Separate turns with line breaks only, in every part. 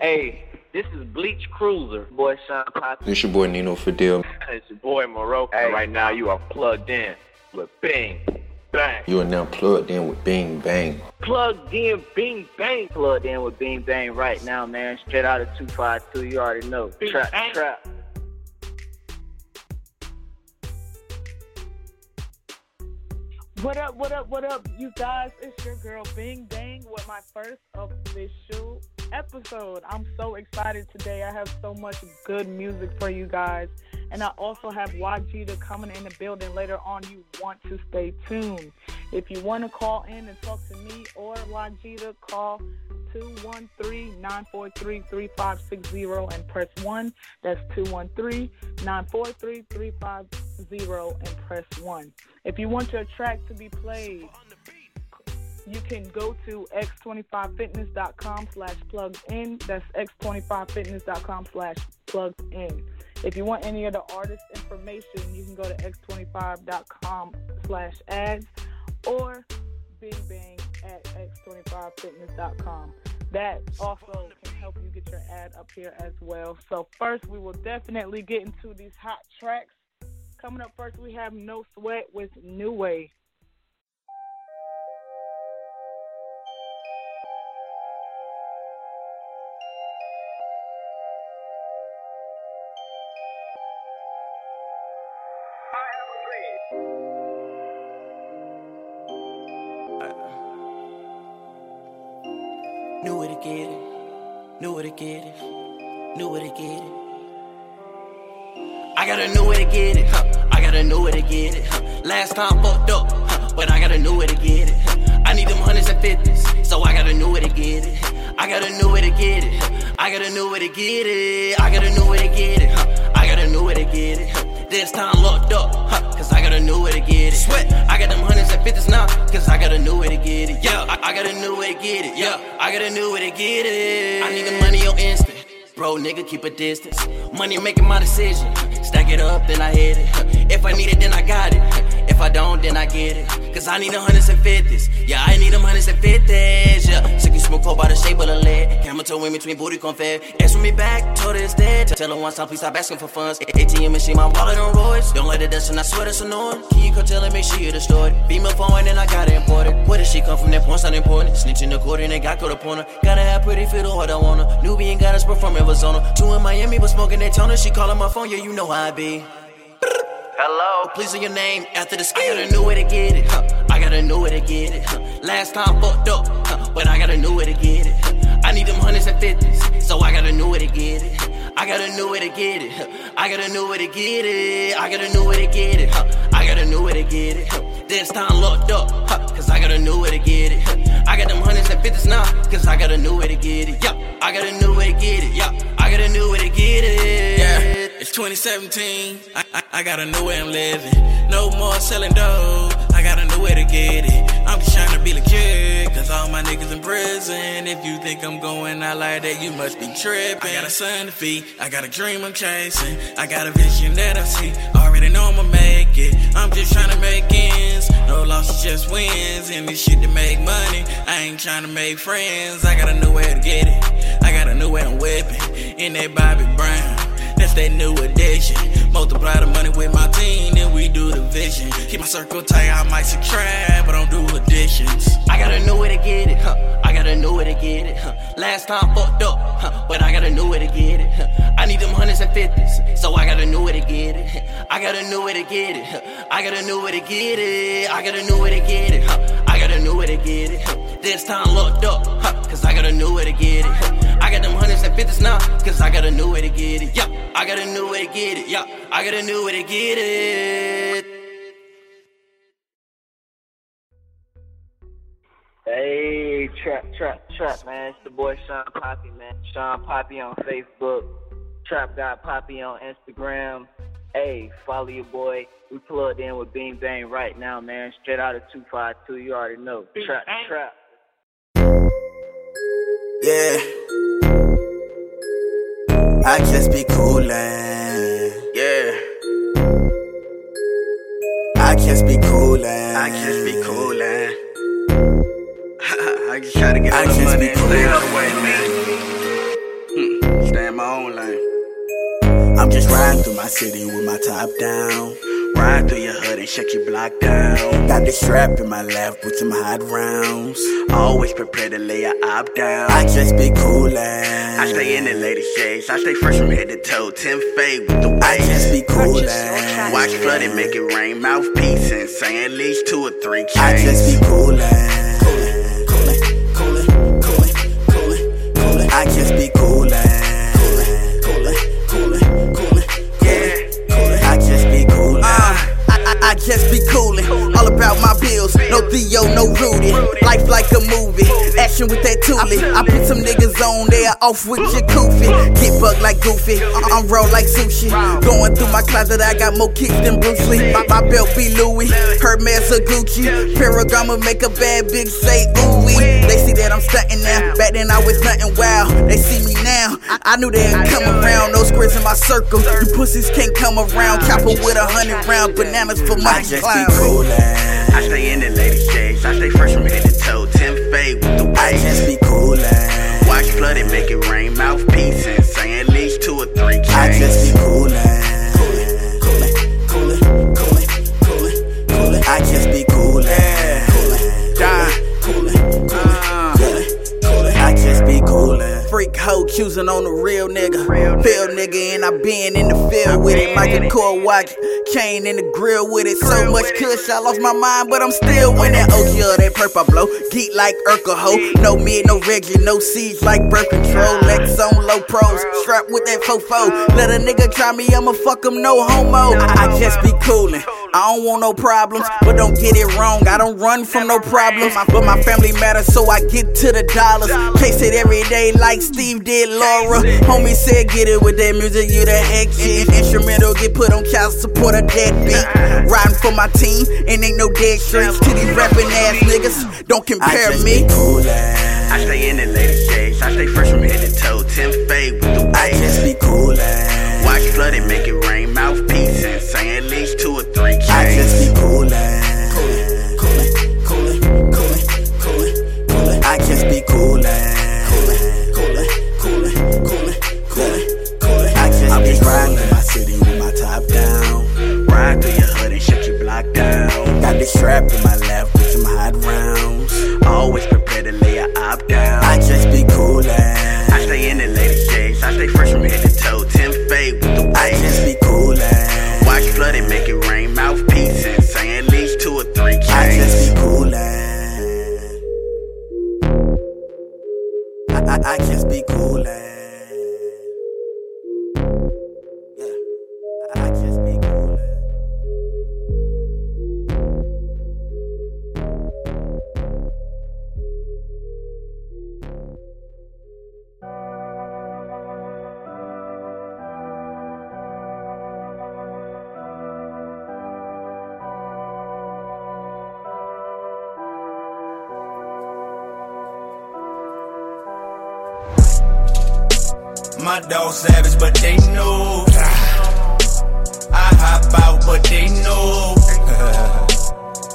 Hey, this is Bleach Cruiser, boy Sean Poppy.
This your boy Nino Fidel.
It's your boy Moreau. And right now you are plugged in with Bing Bang.
You are now plugged in with Bing Bang.
Plugged in, Bing Bang. Plugged in with Bing Bang right now, man. Straight out of 252, you already know.
Bing
trap,
Bang.
trap.
What up, what up, what up, you guys? It's your girl Bing Bang with my first official episode. I'm so excited today. I have so much good music for you guys. And I also have YG coming in the building later on. You want to stay tuned. If you want to call in and talk to me or YG, call 213-943-3560 and press 1. That's 213-943-3560 and press 1. If you want your track to be played, you can go to x25fitness.com slash plugged in. That's x25fitness.com slash plugged in. If you want any of the artist information, you can go to x25.com slash ads or Bing Bang at x25fitness.com. That also can help you get your ad up here as well. So first, we will definitely get into these hot tracks. Coming up first, we have No Sweat with New Way.
Get it, knew where to get it. I gotta know where to get it, huh? I gotta know where to get it. Huh? Last time fucked up, huh? but I gotta know where to get it. I need them hundreds and fifties, so I gotta know where to get it. I gotta know where to get it. I gotta know where to get it. I gotta know where to get it. I gotta know where to get it. This time locked up, huh? cause I got a new way to get it. Sweat, I got them hundreds and fifties now, cause I got a new way to get it. Yeah, I, I got a new way to get it. Yeah, I got a new way to get it. I need the money on instant. Bro, nigga, keep a distance. Money making my decision. Stack it up, then I hit it. If I need it, then I got it. If I don't, then I get it. Cause I need them hundreds and fifties. Yeah, I need them hundreds and fifties. Yeah, sick and smoke by the shape of the lead. Camera toe in between booty confed. Ask me back, told it's dead. Tell her one time, please stop asking for funds. ATM machine, my wallet on Royce. Don't let it dust, and I swear that's annoying. Can you come tell her, make sure you destroyed? Female phone, and I got it imported. Where did she come from? That porn's not important. Snitching the court, and they got caught up on her. Gotta have pretty fit or what I want her. Nubian got us from Arizona. Two in Miami, but smoking Daytona. She calling my phone, yeah, you know how I be. Hello, please say your name after the I gotta know where to get it. Huh? I gotta know where to get it. Huh? Last time fucked up, huh? but I gotta know where to get it. Huh? I need them hundreds and fifties, so I gotta know where to get it. I gotta know where to get it. I gotta know where to get it. I gotta know where to get it. I gotta know where to get it. This time locked up, cause I gotta know where to get it. I got them hundreds and fifties now, cause I gotta know where to get it. Yeah, I gotta know where to get it. Yeah, I gotta know where to get it.
Yeah, it's 2017. I, I, I gotta know where I'm living. No more selling dope. I gotta know where to get it. I'm just trying to be legit. Cause all my niggas in prison. If you think I'm going out like that, you must be tripping. I got a son to feed. I got a dream I'm chasing. I got a vision that I see. Already know I'ma make it. I'm just trying to make ends. No losses, just wins. And this shit to make money. I ain't trying to make friends. I gotta know where to get it. I gotta know where I'm whipping. In that Bobby Brown. That's that new addition. Multiply the money with my team, then we do the vision. Keep my circle tight, I might subtract, but I don't do additions.
I gotta know where to get it, huh? I gotta know where to get it, huh? Last time fucked up, huh? But I gotta know where to get it, huh? I need them hundreds and fifties, so I gotta know where to get it. I gotta know where to get it, huh? I gotta know where to get it. I gotta know where to get it, huh? I gotta know where to get it, huh? This time locked up, huh? Cause I gotta know where to get it, huh? I got them hundreds and fifties now, cause I gotta know where to get it. Yeah, I got a new way to get it. Yeah, I got a new way to get it.
Hey, trap, trap, trap, man. It's the boy Sean Poppy, man. Sean Poppy on Facebook. Trap God Poppy on Instagram. Hey, follow your boy. We plugged in with Bing Bang right now, man. Straight out of 252. You already know. Trap, trap.
Yeah. I just be coolin'.
Yeah,
I just be coolin'.
I just be coolin'. I just try to get
I
all the money
be
and stay out the way, man. Hmm.
stay in my own lane. I'm just riding through my city with my top down. Ride through your hood and shut your block down. Got the strap in my left with some hot rounds. Always prepared to lay a op down. I just be coolin'. I stay in the lady shades. I stay fresh from head to toe. Tim fade with the waves. I just be coolin'. Watch flood and make it rain. Mouthpiece and say at least two or three chains. I just be coolin'. Coolin', coolin', coolin', coolin', coolin', coolin'. I just be. Coolin', I just be coolin',
about my bills. No Theo, no Rudy. Life like a movie, action with that toolie. I put some niggas on there, off with your. Get bugged like Goofy, I'm roll like sushi. Going through my closet, I got more kicks than Bruce Lee. My, my belt be Louis, Hermes or Gucci. Ferragamo make a bad bitch say ooh. They see that I'm stunting now. Back then I was nothing wild. They see me now. I knew they'd come around. No squares in my circle. You pussies can't come around. Chopper with a hundred round bananas for my clown.
I stay in the lady shades. I stay fresh from head to toe. Tim fade with the waves. I just be coolin'. Watch flood and make it rain. Mouthpiece and say at least two or three chains. I just be. Coolin',
Freak hoe choosing on a real nigga. Real nigga, and I been in the field with it. Michael Kors watch, chain in the grill with it. So much kush, I lost my mind, but I'm still winning. Oh, OG of that purple blow. Geek like Urkel ho. No mid, no Reggie, no siege like birth control. Lex on low pros. Strapped with that fofo. Let a nigga try me, I'ma fuck him, no homo. I, I just be coolin'. I don't want no problems, but don't get it wrong. I don't run from no problems, but my family matters, so I get to the dollars. Chase it every day like Steve did Laura. Homie said, get it with that music, you the heck shit. Instrumental get put on child support a dead beat. Riding for my team, and ain't no dead streets to these rapping ass niggas. Don't
I
compare
just
me.
be coolin'. I stay in the lady shades. I stay fresh from head to toe. Tim fade with the waves. I just be coolin'. Watch flood and make it rain. Coolin'. Coolin', coolin', coolin', coolin', coolin', coolin'. I just be riding in my city with my top down. Ride through your hood and shut your block down. Got strap in my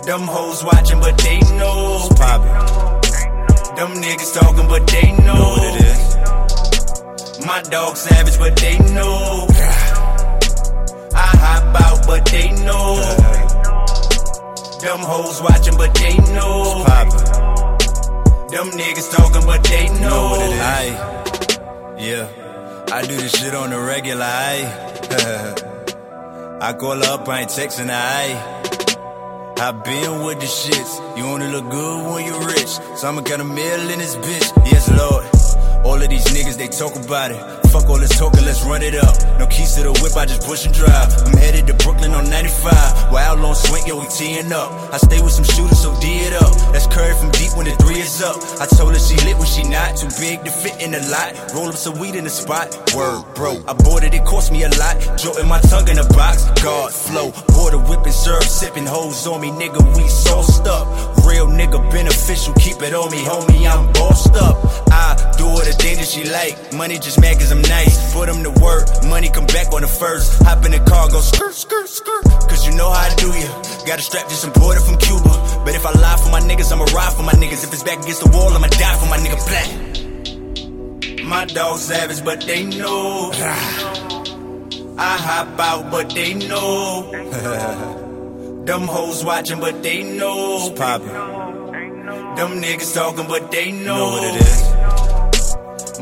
Them hoes watching, but they know. It's poppin'. Them niggas talking, but they know. what it is. My dog savage, but they know. I hop out, but they know. Them hoes watching, but they know. It's poppin'. Them niggas talking, but they know. what it is. Aye. Yeah. I do this shit on the regular, aye. I call up, I ain't texting aye. I been with the shits. You only look good when you rich. So I'ma get a meal in this bitch. Yes, Lord. All of these niggas, they talk about it. Fuck all this talking, let's run it up. No keys to the whip, I just push and drive. I'm headed to Brooklyn on 95. Wild on swing, yo, we teeing up. I stay with some shooters, so D it up. That's Curry from deep when the three is up. I told her she lit when she not. Too big to fit in the lot. Roll up some weed in the spot. Word, bro. I bought it, it cost me a lot. Jolting my tongue in a box. God flow. Border whipping, serve, sipping hoes on me, nigga. We sauced up. Real nigga beneficial, keep it on me, homie. I'm bossed up. I do all the things that she like. Money just mad cause I'm nice. Put them to work. Money come back on the first. Hop in the car, go skirt, skirt, skirt. Cause you know how I do ya. Got a strap just imported from Cuba. But if I lie for my niggas, I'ma ride for my niggas. If it's back against the wall, I'ma die for my nigga black. My dog savage, but they know. I hop out, but they know. Them hoes watching, but they know.
It's poppin'.
Them niggas talking, but they know.
Know what it is.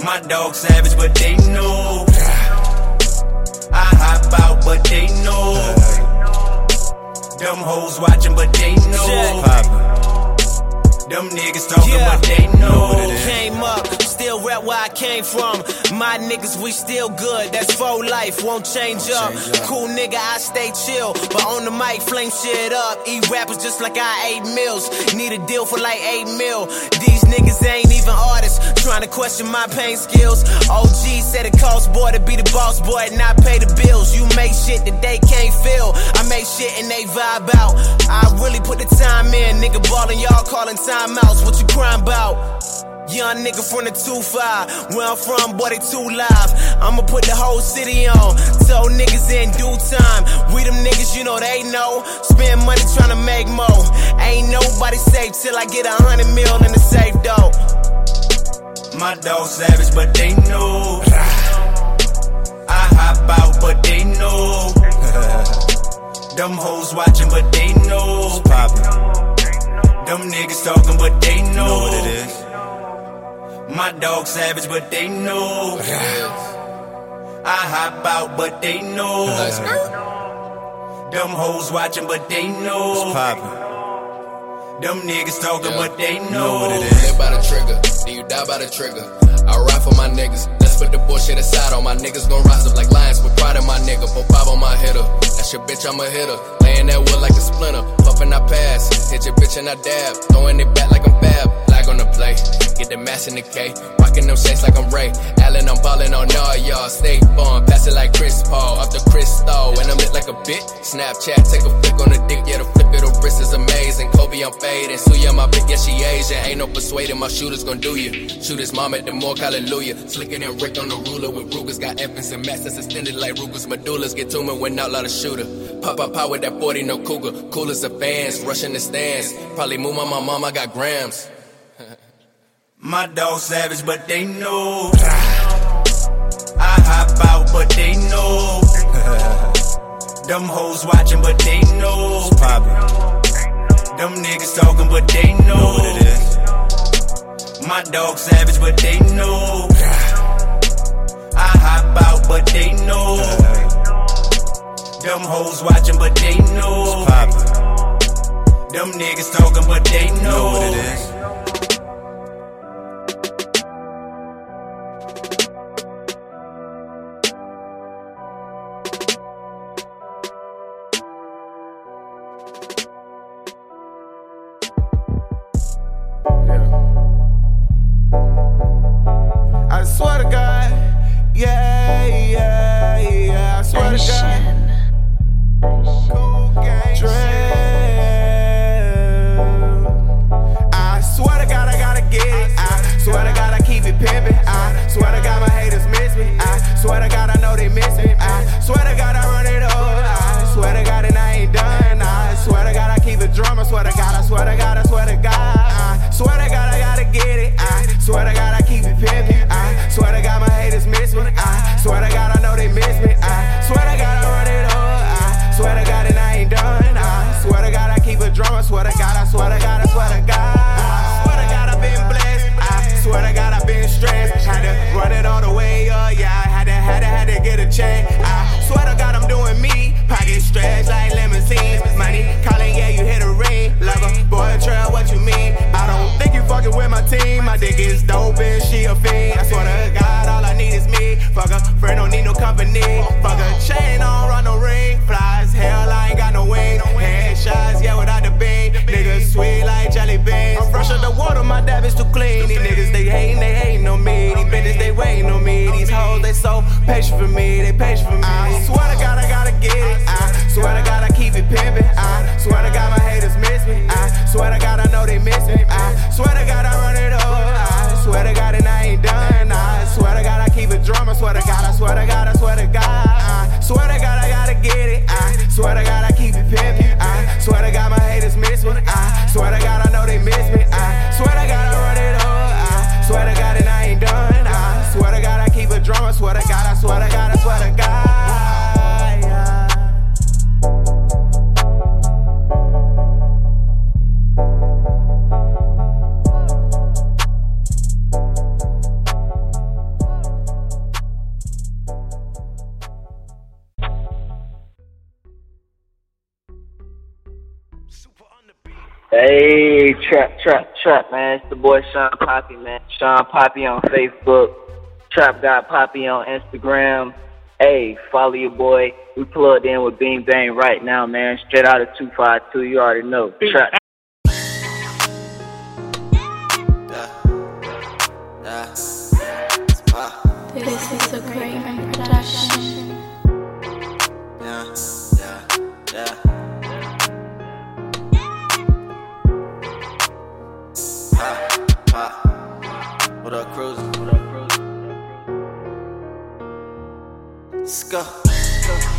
My dog savage, but they know. I hop out, but they know. Them hoes watching, but they know. Them niggas talking,
Yeah.
but they know.
Came up, still rep where I came from. My niggas, we still good. That's for life, won't change up. Cool nigga, I stay chill. But on the mic, flame shit up. Eat rappers just like I ate meals. Need a deal for like 8 mil. These niggas ain't even artists. Trying to question my pain skills. OG said it costs boy to be the boss boy and not pay the bills. You make shit that they can't feel. I make shit and they vibe out. I really put the time in. Nigga ballin', y'all calling timeouts. What you crying about? Young nigga from the 2-5. Where I'm from, boy, they too live. I'ma put the whole city on. Tell niggas in due time. We them niggas, you know they know. Spend money tryna make more. Ain't nobody safe till I get a hundred mil in the safe though.
My dog savage, but they know. I hop out, but they know. Them hoes watching, but they know.
Poppin'.
Them niggas talking, but they know.
Know what it is.
My dog savage, but they know. I hop out, but they know. Them hoes watching, but they know.
Poppin'.
Them niggas talking, but they know.
Know what it is.
Live by the trigger, then you die by the trigger. I ride for my niggas. Let's put the bullshit aside. All my niggas gon' rise up like lions with pride in my nigga. Put pop on my hitter. That's your bitch, I'm a hitter. Laying that wood like a splinter. Puffin', I pass. Hit your bitch and I dab. Throwing it back like I'm fab. Flag on the play. Get the mass in the K. Rockin' them shades like I'm Ray. Allen, I'm ballin' on all y'all. Stay fun. Pass it like Chris Paul. Off the crystal. And I'm lit like a bitch. Snapchat, take a flick on the dick. Yeah, the flick of the wrist is amazing. Kobe, I'm fading. Suya, my bitch, yeah, she Asian. Ain't no persuading. My shooters gon' do you. Shoot his mom at the morgue, hallelujah. Slicker than Rick on the ruler with Rugers. Got infants and mass that's extended like Rugers. Medullas get me when outlaw a shooter. Pop up power with that 40, no cougar. Cool as fans. Rushing the stands. Probably move on my mom, I got grams.
My dog savage, but they know. I hop out, but they know. Them hoes watching, but they know.
Poppin'.
Them niggas talking, but they know.
Know what it is.
My dog savage, but they know. I hop out, but they know. Them hoes watching, but they know.
Poppin'.
Them niggas talking, but they know.
Know what it
is. Waiting on me. These hoes, they so patient for me. They patient for me. I swear to God, I gotta get it. I swear to God, I keep it pimping. I swear to God, my haters miss me. I swear to God, I know they miss me. I swear to God, I run it all. I swear to God, and I ain't done. I swear to God, I keep it drum. I swear to God, I swear to God, I swear to God. I swear to God, I gotta get it. I swear to God, I keep it pimping. I swear to God, my haters miss me. I swear to God,
trap, trap, trap, man. It's the boy Sean Poppy, man. Sean Poppy on Facebook. Trap God Poppy on Instagram. Hey, follow your boy. We plugged in with Bing Bang right now, man. Straight out of 252. You already know. Trap.
This is a great production.
What up, cruising? What up.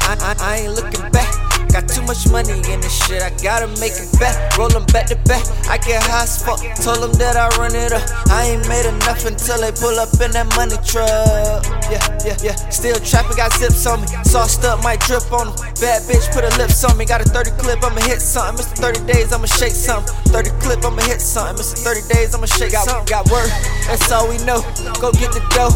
I, I, I ain't looking back. Got too much money in this shit, I gotta make it back. Rollin' back to back, I get high as fuck. Told them that I run it up. I ain't made enough until they pull up in that money truck. Yeah, yeah, yeah. Still trapping, got zips on me. Sauced up, might drip on them. Bad bitch, put her lips on me. Got a 30 clip, I'ma hit something. Mr. 30 days, I'ma shake something. 30 clip, I'ma hit something. Mr. 30 days, I'ma shake got, something. Got word, that's all we know. Go get the dough.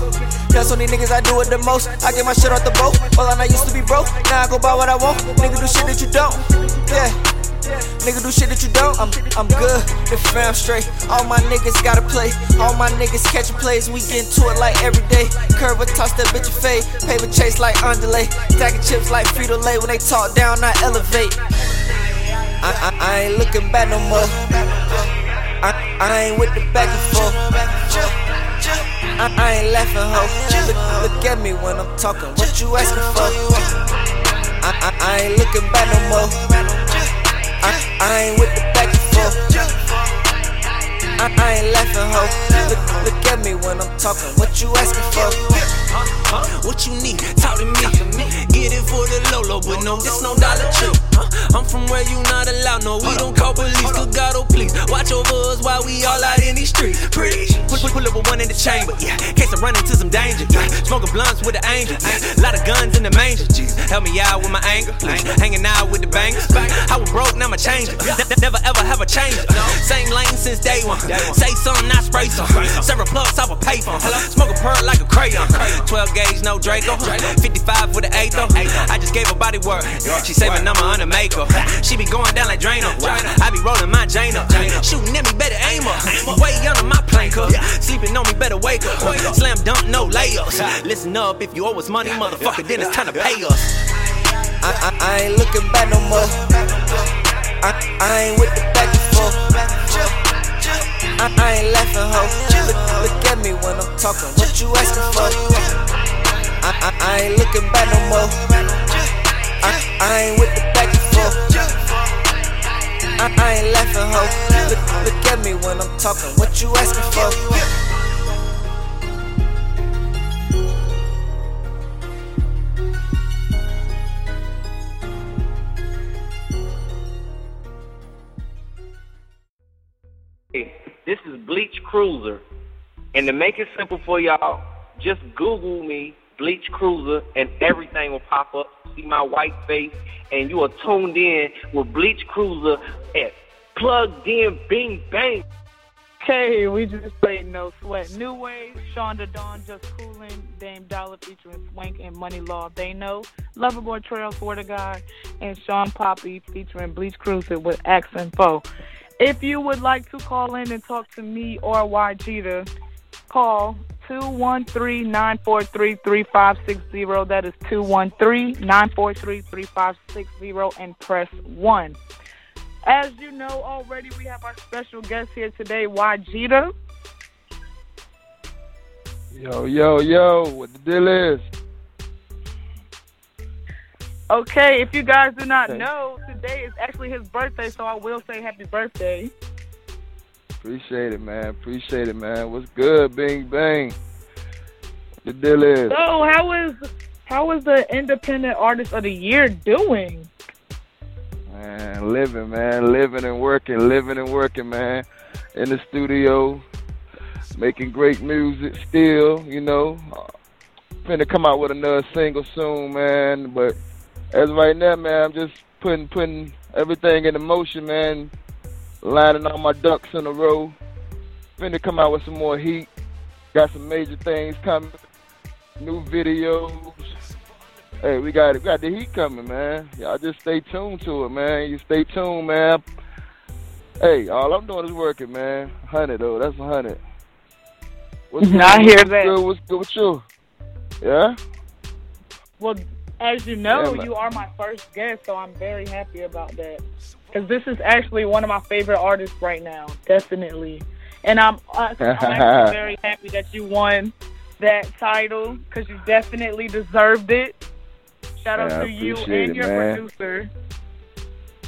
That's on these niggas I do it the most. I get my shit off the boat. All I used to be broke. Now I go buy what I want. Nigga do shit that you don't. Yeah. Nigga do shit that you don't. I'm I'm good. The fam straight. All my niggas gotta play. All my niggas catching plays. We get into it like every day. Curve a toss that bitch a fade. Paper chase like underlay. Stacking chips like Frito Lay. When they talk down, I elevate. I, I, I ain't looking back no more. I, I ain't with the back and forth. I, I ain't laughing, ho. Look, look at me when I'm talking. What you asking for? I, ain't looking back no more. I, I ain't with the back and forth. I, I ain't laughing, ho. Look, look at me when I'm talking. What you asking for?
What you need? Talk to me. Get it for the Lolo, but no, this no Dollar. Huh? I'm from where you not allowed. No, we don't call police. Good God, oh please, watch over us while we all out in these streets. Pretty. Pull, pull, pull up with one in the chamber. Yeah, case I run into some danger. Yeah, smoking blunts with the angel. Yeah, lot of guns in the manger. Jesus, help me out with my anger. Please. Hanging out with the bangers. I was broke, now I'm a changer. Ne- never ever have a changer. Same lane since day one. Say something, I spray some. Several plugs off a payphone. Smoke a pearl like a crayon. 12 gauge, no Draco. 55 with an eighth though. I just gave her body work. She saving number on the makeup. She be going down like Drano. I be rolling my Jane up. Shooting at me, better aim up. Way under my plank up. Sleeping on me, better wake up. Slam dunk, no layups. Listen up, if you owe us money, motherfucker, then it's time to pay us.
I, I, I ain't looking back no more. I, I ain't with the back and forth. I, I ain't laughing, ho. Look, look at me when I'm talking. What you asking for? I, ain't looking back no more. I, I ain't with the back and forth. I, I ain't laughing, ho. Look, look at me when I'm talking. What you asking for?
Hey, this is Bleach Cruiser. And to make it simple for y'all, just Google me, Bleach Cruiser, and everything will pop up. See my white face, and you are tuned in with Bleach Cruiser at Plugged In Bing Bang.
Okay, we just played No Sweat. New Wave, Shonda Dawn, Just Coolin', Dame Dollar featuring Swank and Money Law, They Know, Loverboy Trail, to God, and Sean Poppy featuring Bleach Cruiser with Axe and Foe. If you would like to call in and talk to me or YG call 213-943-3560. That is 213-943-3560 and press 1. As you know already, we have our special guest here today, YGEETA.
Yo, yo, yo, what the deal is?
Okay, if you guys do not know, today is actually his birthday, so I will say happy birthday.
Appreciate it, man. Appreciate it, man. What's good, Bing Bang? The deal is?
So, how is how is the Independent Artist of the Year doing?
Man, living, man. Living and working, living and working, man. In the studio, making great music still, you know. Finna come out with another single soon, man. But as of right now, man, I'm just putting putting everything into motion, man. Lining all my ducks in a row. Finna come out with some more heat. Got some major things coming. New videos. Hey, we got we got the heat coming, man. Y'all just stay tuned to it, man. You stay tuned, man. Hey, all I'm doing is working, man. Hundred though, that's a hundred. What's
I
good?
hear
What's
that.
Good? What's good with you? Yeah.
Well, as you know,
Yeah,
you are my first guest, so I'm very happy about that. Because this is actually one of my favorite artists right now, definitely. And I'm, uh, I'm actually very happy that you won that title because you definitely deserved it. Shout out
Yeah,
to you and your producer.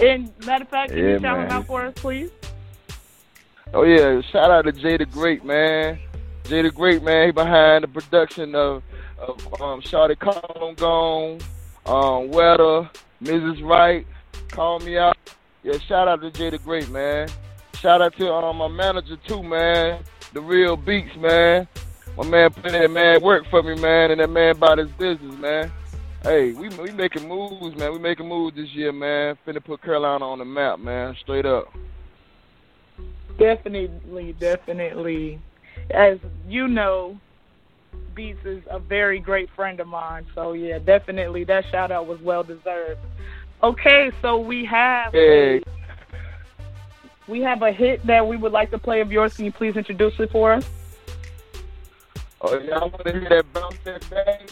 And matter of fact, can
Yeah,
you shout him out for us, please?
Oh yeah, shout out to Jay the Great man. Jay the Great man, he behind the production of of um Shawty Call Gone, um Weather, Mrs. Wright, Call Me Out. Yeah, shout out to Jay the Great man. Shout out to um my manager too, man. The real beats, man. My man put that man work for me, man, and that man about his business, man. Hey, we we making moves, man. We making moves this year, man. Finna put Carolina on the map, man. Straight up.
Definitely, definitely. As you know, Beats is a very great friend of mine. So yeah, definitely that shout out was well deserved. Okay, so we have
Hey.
we have a hit that we would like to play of yours. Can you please introduce it for us?
Oh, y'all want to hear that bounce that thing?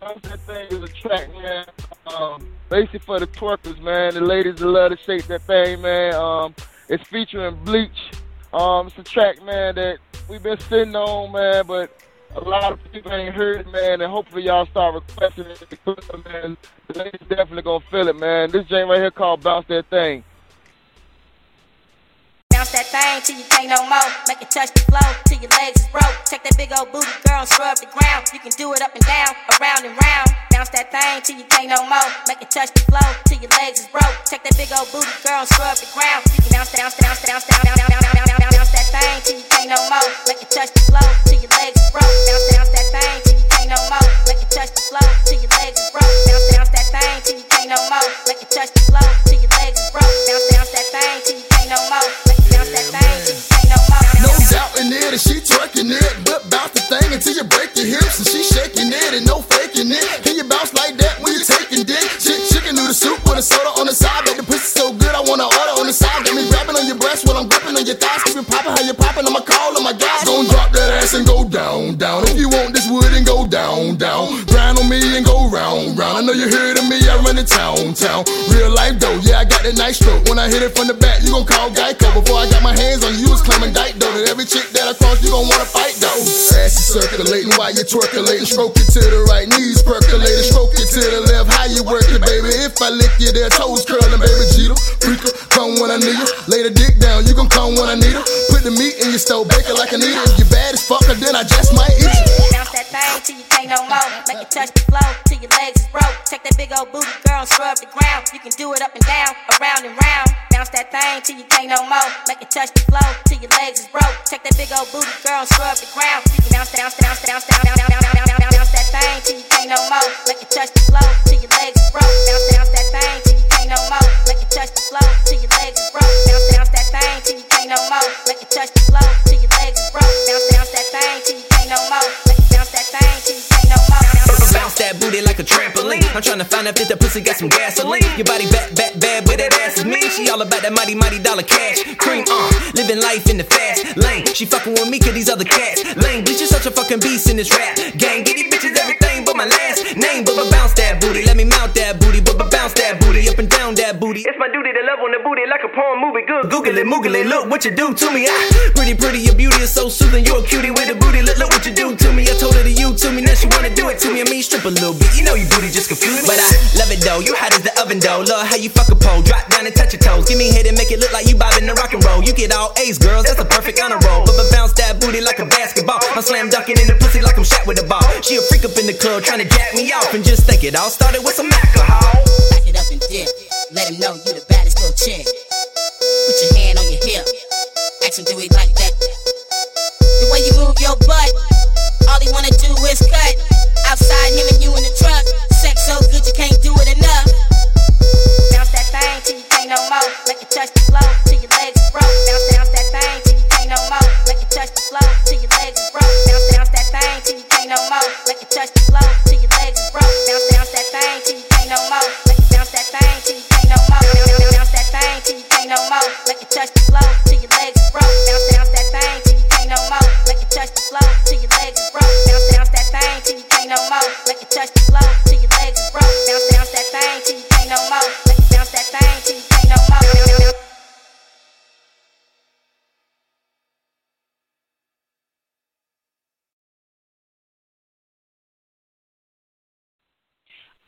Bounce that thing is a track, man. Um, basically for the twerkers, man. The ladies that love to shake that thing, man. Um, it's featuring Bleach. Um, it's a track, man, that we've been sitting on, man, but a lot of people ain't heard man, and hopefully y'all start requesting it because, man, the ladies definitely gonna feel it, man. This jam right here called Bounce That Thing
bounce that thing till you can't no more. Make it touch the floor till your legs is broke. Take that big old booty girl and scrub the ground. You can do it up and down, around and round. Bounce that thing till you can't no more. Make it touch the floor till your legs is broke. Take that big old booty girl and scrub the ground. You can bounce, bounce, bounce, bounce, down, down, down, down, down, down, bounce that thing till you can't no more. Make it touch the floor till your legs is broke. Bounce, bounce that thing till you can't no more. Make it touch the floor till your legs is broke. Bounce, bounce that thing till you can't no more. Make it touch the floor till your legs is broke. Bounce, bounce that thing till you can't no more it,
and she twerking it. But bounce the thing until you break your hips, and she shaking it, and no faking it. Can you bounce like that when you taking dick? Chick, chicken noodle soup with a soda on the side. Bet the pussy good, I wanna order on the side. Got me grabbing on your breast while I'm gripping on your thighs. Keep it popping, how you popping? I'ma call on my guys. Don't drop that ass and go down, down. If you want this wood and go down, down. Grind on me and go round, round. I know you heard of me, I run in town, town. Real life though, yeah, I got that nice stroke. When I hit it from the back, you gon' call Geico. Before I got my hands on you, you was claiming dyke though. And every chick that I cross, you gon' wanna fight though. Ass is circulating while you twerkulating. Stroke it to the right, knees percolating. Stroke it to the left, how you work it, baby? If I lick you, there toes curling, baby. Jeter, freaker, come when I need you. Lay the dick down, you gon' come when I need her. Put the meat in your stove, bake it like I need it. If you bad as fuck, then I just might eat you.
Bounce that thing till you can't no more. Make it touch the floor till your legs is broke. Check that big old booty, girl, and scrub the ground. You can do it up and down, around and round. Bounce that thing till you can't no more. Make it touch the floor till your legs is broke. Check that big old booty, girl, and scrub the ground. You can bounce, bounce, bounce, bounce, bounce, bounce, bounce, bounce, bounce, bounce, that thing till you can't no more. Make it touch the floor till your legs is broke. Bounce, bounce that thing no more. Make it touch the floor till your legs is broke. Bounce, bounce that thing till you can't no more. Make it touch the floor till your legs broke. Bounce, bounce that thing till you can't no more. Make it bounce that thing till you can't no more.
Bounce that booty like a trampoline. I'm trying to find out if that pussy got some gasoline. Your body bad, bad, bad, but that ass is mean. She all about that mighty, mighty dollar cash. Cream, uh, living life in the fast lane. She fucking with me cause these other cats lame. Bitch, you such a fucking beast in this rap gang. Get these bitches everything but my last name. But bounce that booty, let me mount that booty. But but bounce that booty up and down that booty. It's my duty to love on the booty like a porn movie. Good, Google it, moogle it. Look what you do to me. Ah, pretty, pretty, your beauty is so soothing. You're a cutie with a booty. Look, look what you do to me. I told her to you to me, now she wanna do it to me. I mean, strip a little bit. You know you booty just confused, but I love it though. You hot as the oven dough. Love how you fuck a pole. Drop down and touch your toes. Give me head and make it look like you bobbing the rock and roll. You get all A's, girls. That's a perfect honor roll. But but bounce that booty like a basketball. I'm slam dunking in the pussy like I'm shot with a ball. She a freak up in the club trying to jack me off, and just think it all started with some alcohol.
Back it up and dip. Let him know you the baddest little chick. Put your hand on your hip. Ask him do it like that. The way you move your butt. All he wanna do is cut. Outside him and you in the truck. Sex so good you can't do it enough. Bounce that thing till you can't no more. Make it touch the floor till your legs is broke. Bounce, bounce that thing till you can't no more. Make it touch the floor till your legs is broke. Bounce, bounce that thing till you can't no more. Make it touch the floor till your legs is broke. Bounce,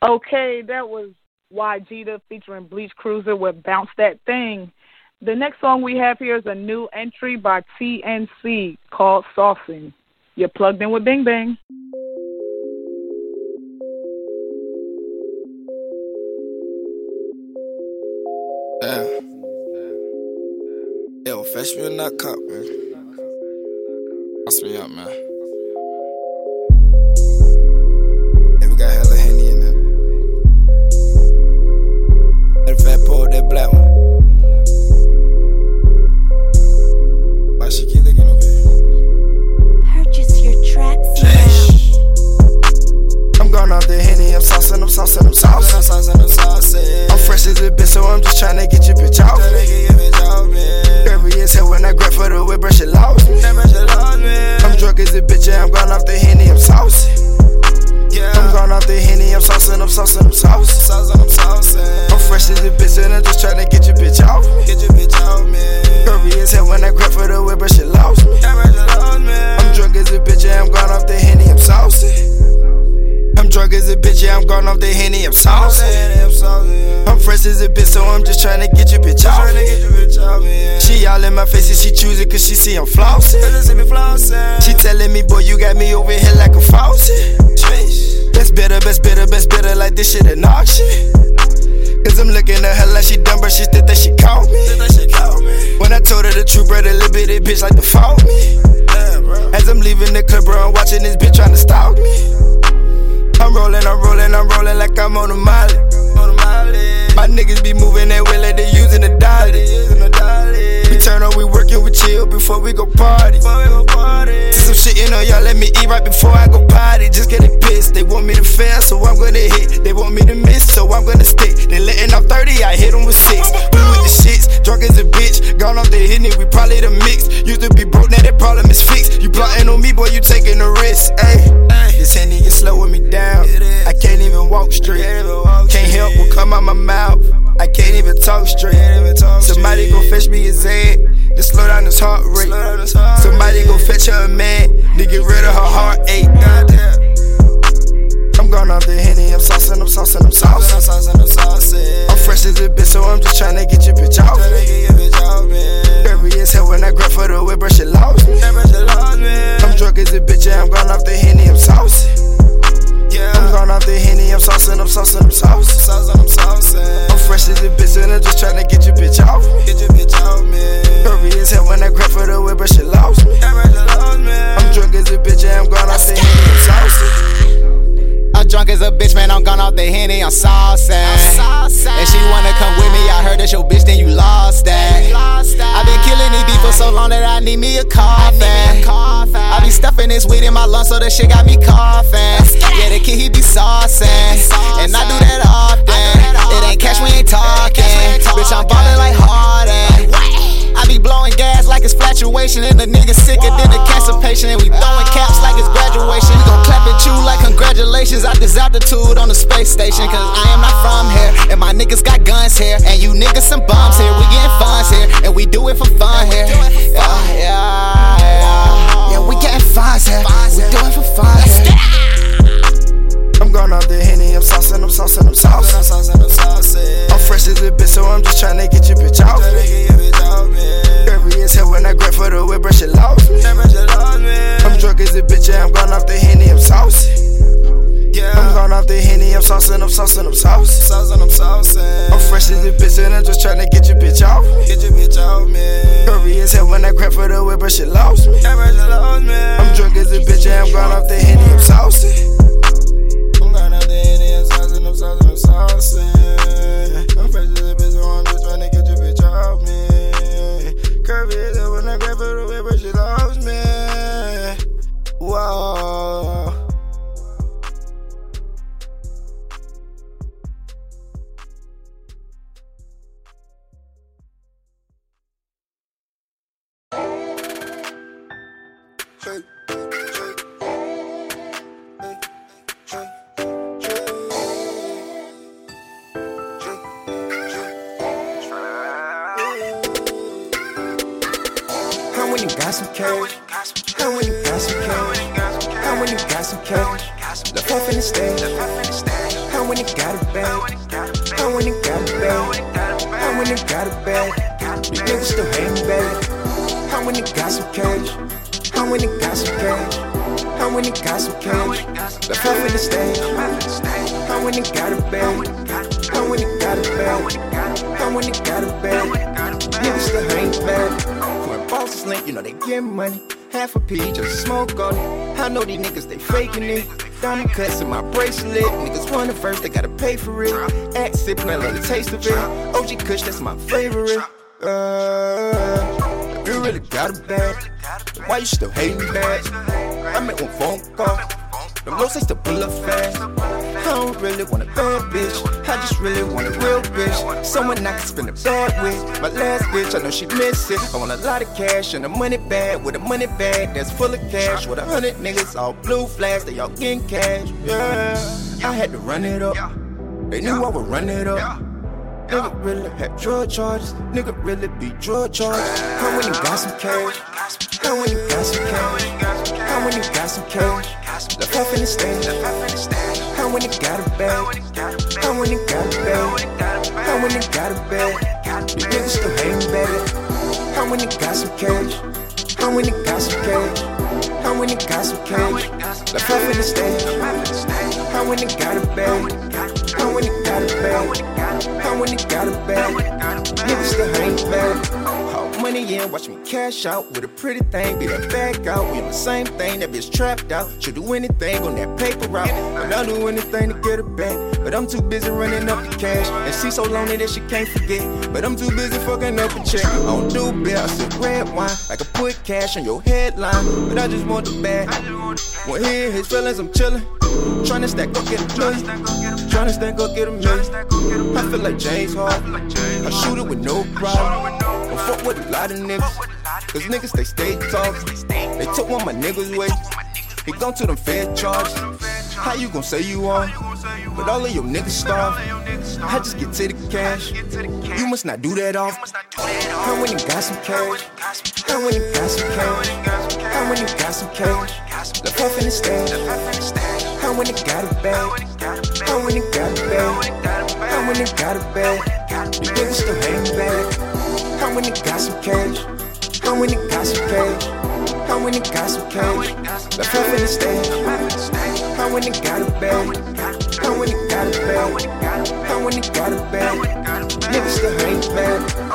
Okay, that was YGEETA featuring Bleach Cruiser with Bounce That Thing. The next song we have here is a new entry by TNC called Saucing. You're plugged in with Bing Bang.
Yeah. Yo, fetch me in that cup, man. Me up, man. I'm saucing, I'm saucing, I'm saucing. I'm saucing, I'm saucing. I'm fresh as a bitch, so I'm just tryna get your bitch off. Curvy as hell when I grab for the whip, brush it lost me. I'm drunk as a bitch, yeah, I'm going off the Henny, I'm saucing. I'm going off the Henny, I'm saucing, I'm saucing, I'm saucing. I'm saucing. I'm fresh as a bitch, and I'm just tryna get your bitch off. Get your bitch off, man. As hell when I grab for the whip, brush it lost me. I'm drunk as a bitch, yeah, I'm going off the Henny, I'm saucing. Drunk as a bitch, yeah, I'm gone off the henny, I'm saucy. I'm fresh as a bitch, so I'm just trying to get your bitch off. She all in my face and she choose it cause she see I'm flossing. She telling me, boy, you got me over here like a faucet. Best better, best better, best better, like this shit an auction. Cause I'm looking at her like she dumb, but she think that she caught me. When I told her the truth, bro, the little bitty bitch like to fault me. As I'm leaving the club, bro, I'm watching this bitch trying to stalk me. I'm rolling, I'm rolling, I'm rolling like I'm on a molly. My niggas be moving that way like they using a dolly. We turn on, we working, we chill before we go party. See some shit, you know, y'all let me eat right before I go potty. Just getting pissed. They want me to fail, so I'm gonna hit. They want me to miss, so I'm gonna stick. They letting off 30, I hit them with six. We with the shits, drunk as a bitch. Gone off the hitting, we probably the mix. Used to be broke, now that problem is fixed. You plotting on me, boy, you taking a risk. Ayy, this Henny is slowing me down. I can't even walk straight. Can't help what come out my mouth. I can't even talk straight. Somebody go fetch me a Zed. To slow down his heart rate. Somebody go fetch her a man. To get rid of her heartache. I'm going off the Henny. I'm saucing, I'm saucing, I'm saucing. I'm fresh as a bitch, so I'm just trying tryna get your bitch off. Curvy as hell when I grab for the whip, brush it lost me. I'm drunk as a bitch, yeah, I'm going off the Henny. I'm saucing. I'm going off the Henny, I'm saucing, I'm saucing, I'm saucing. I'm saucing. I'm fresh as a bitch, and I'm just tryna get your bitch off. Get your bitch off, man. Curvy as hell when I grab for the whip, brush it lost me. I'm drunk as a bitch, yeah, I'm going off the Henny, I'm saucing.
I'm drunk as a bitch, man. I'm gone off the henny. I'm saucing. And she wanna come with me. I heard that your bitch, then you lost that. I've been killing these for so long that I need me a coffin. I be stuffing this weed in my lungs, so that shit got me coughing. Yeah, the kid he be saucing, and I do that often. It ain't cash, we ain't talking. Bitch, I'm ballin' like Harden. I be blowing gas like it's fluctuation, and the nigga sicker than a cancer patient. And we throwing caps like it's graduation. We gon' clap at you like congratulations out this altitude on the space station. Cause I am not from here, and my niggas got guns here, and you niggas some bums here. We getting funds here, and we do it for fun here. Yeah, yeah, yeah. Yeah, we getting funds here. We do it for fun here.
I'm going off the Henny, I'm saucing, I'm saucing, I'm saucing. I'm fresh as a bitch, so I'm just tryna get your bitch off. Curvy as hell when I grab for the whip, brush it lost me. I'm drunk as a bitch, yeah, I'm going off the Henny, I'm saucing. I'm going off the Henny, I'm saucing, I'm saucing, I'm saucing. I'm fresh as a bitch, and I'm just tryna get your bitch off. Get your bitch off, man. Curvy as hell when I grab for the whip, brush it lost me. I'm drunk as a bitch, yeah, I'm going off the Henny, I'm saucing. I'm saucing. I'm fresh as a bitch, so I'm just tryna get your bitch off me. Curvy hell when I grab the whip, brush it lost me. Whoa.
In the stage. When
went and got a bag. I went and got a bag. I went and got a bag. These niggas still hating bad. I went and got some cash. I went and got some cash. I went and got some cash. Left off in the stage. I went and got a bag. I went and got a bag. I went and got a bag. Niggas still hating bad. When bosses link, you know they get money. Half a P, just smoke on it. I know these niggas, they faking it. Diamond cuts in my bracelet. Niggas want it first, they gotta pay for it. Act sippin', I love the taste of it. OG Kush, that's my favorite. Uh, you really got a then why you still hating bad? I made one phone call. Them low say to pull up fast. I don't really want a bad bitch. I just really want a real bitch. Someone I can spend a bag with. My last bitch, I know she miss it. I want a lot of cash and a money bag with a money bag that's full of cash. With a hundred niggas all blue flags, they all getting cash. Yeah, I had to run it up. They knew I would run it up. Nigga really had drug charges. Nigga really be drug charges. I went and got some cash. I went and got some cash. I went and got some cash. Left off in the stand. I went and got a bag. I went and got a bag. I went and got a bag. These niggas still hating bad. I went and got some cash. I went and got some cash. I went and got some cash. Left off in the stand. I went and got a bag. I went and got a bag. I went and got a bag. Niggas still hating bad. All money in, watch me cash out with a pretty thing. Be that back out. We on the same thing, that bitch trapped out. Should do anything on that paper route. And I'll do anything to get her back. But I'm too busy running up the cash. And she so lonely that she can't forget. But I'm too busy fucking up a check. I don't do bill, I red wine. I can put cash on your headline. But I just want the bag. When he his feelings, I'm chillin'. Tryna stack up, get a million. Tryna stack up, get a million. I feel like James Harden. I shoot it with no problem. Don't fuck with a lot of niggas. Cause niggas, they stay talking. They took one of my niggas' way. He gone to them fed charges. How you gon' say you on? But all of your niggas starve. I just get to the cash. You must not do that off. I went and got some cash. I went and got some cash. I went and got some cash. Left off in the stand. I went and got a bag. I went and got a bag. I went and got a bag. These niggas still hating back. I went and got some cash. I went and got some cash. I went and got some cash. Left off in the stand. I went and got a bag. I went and got a bag. I went and got a bag. Niggas still hating bad.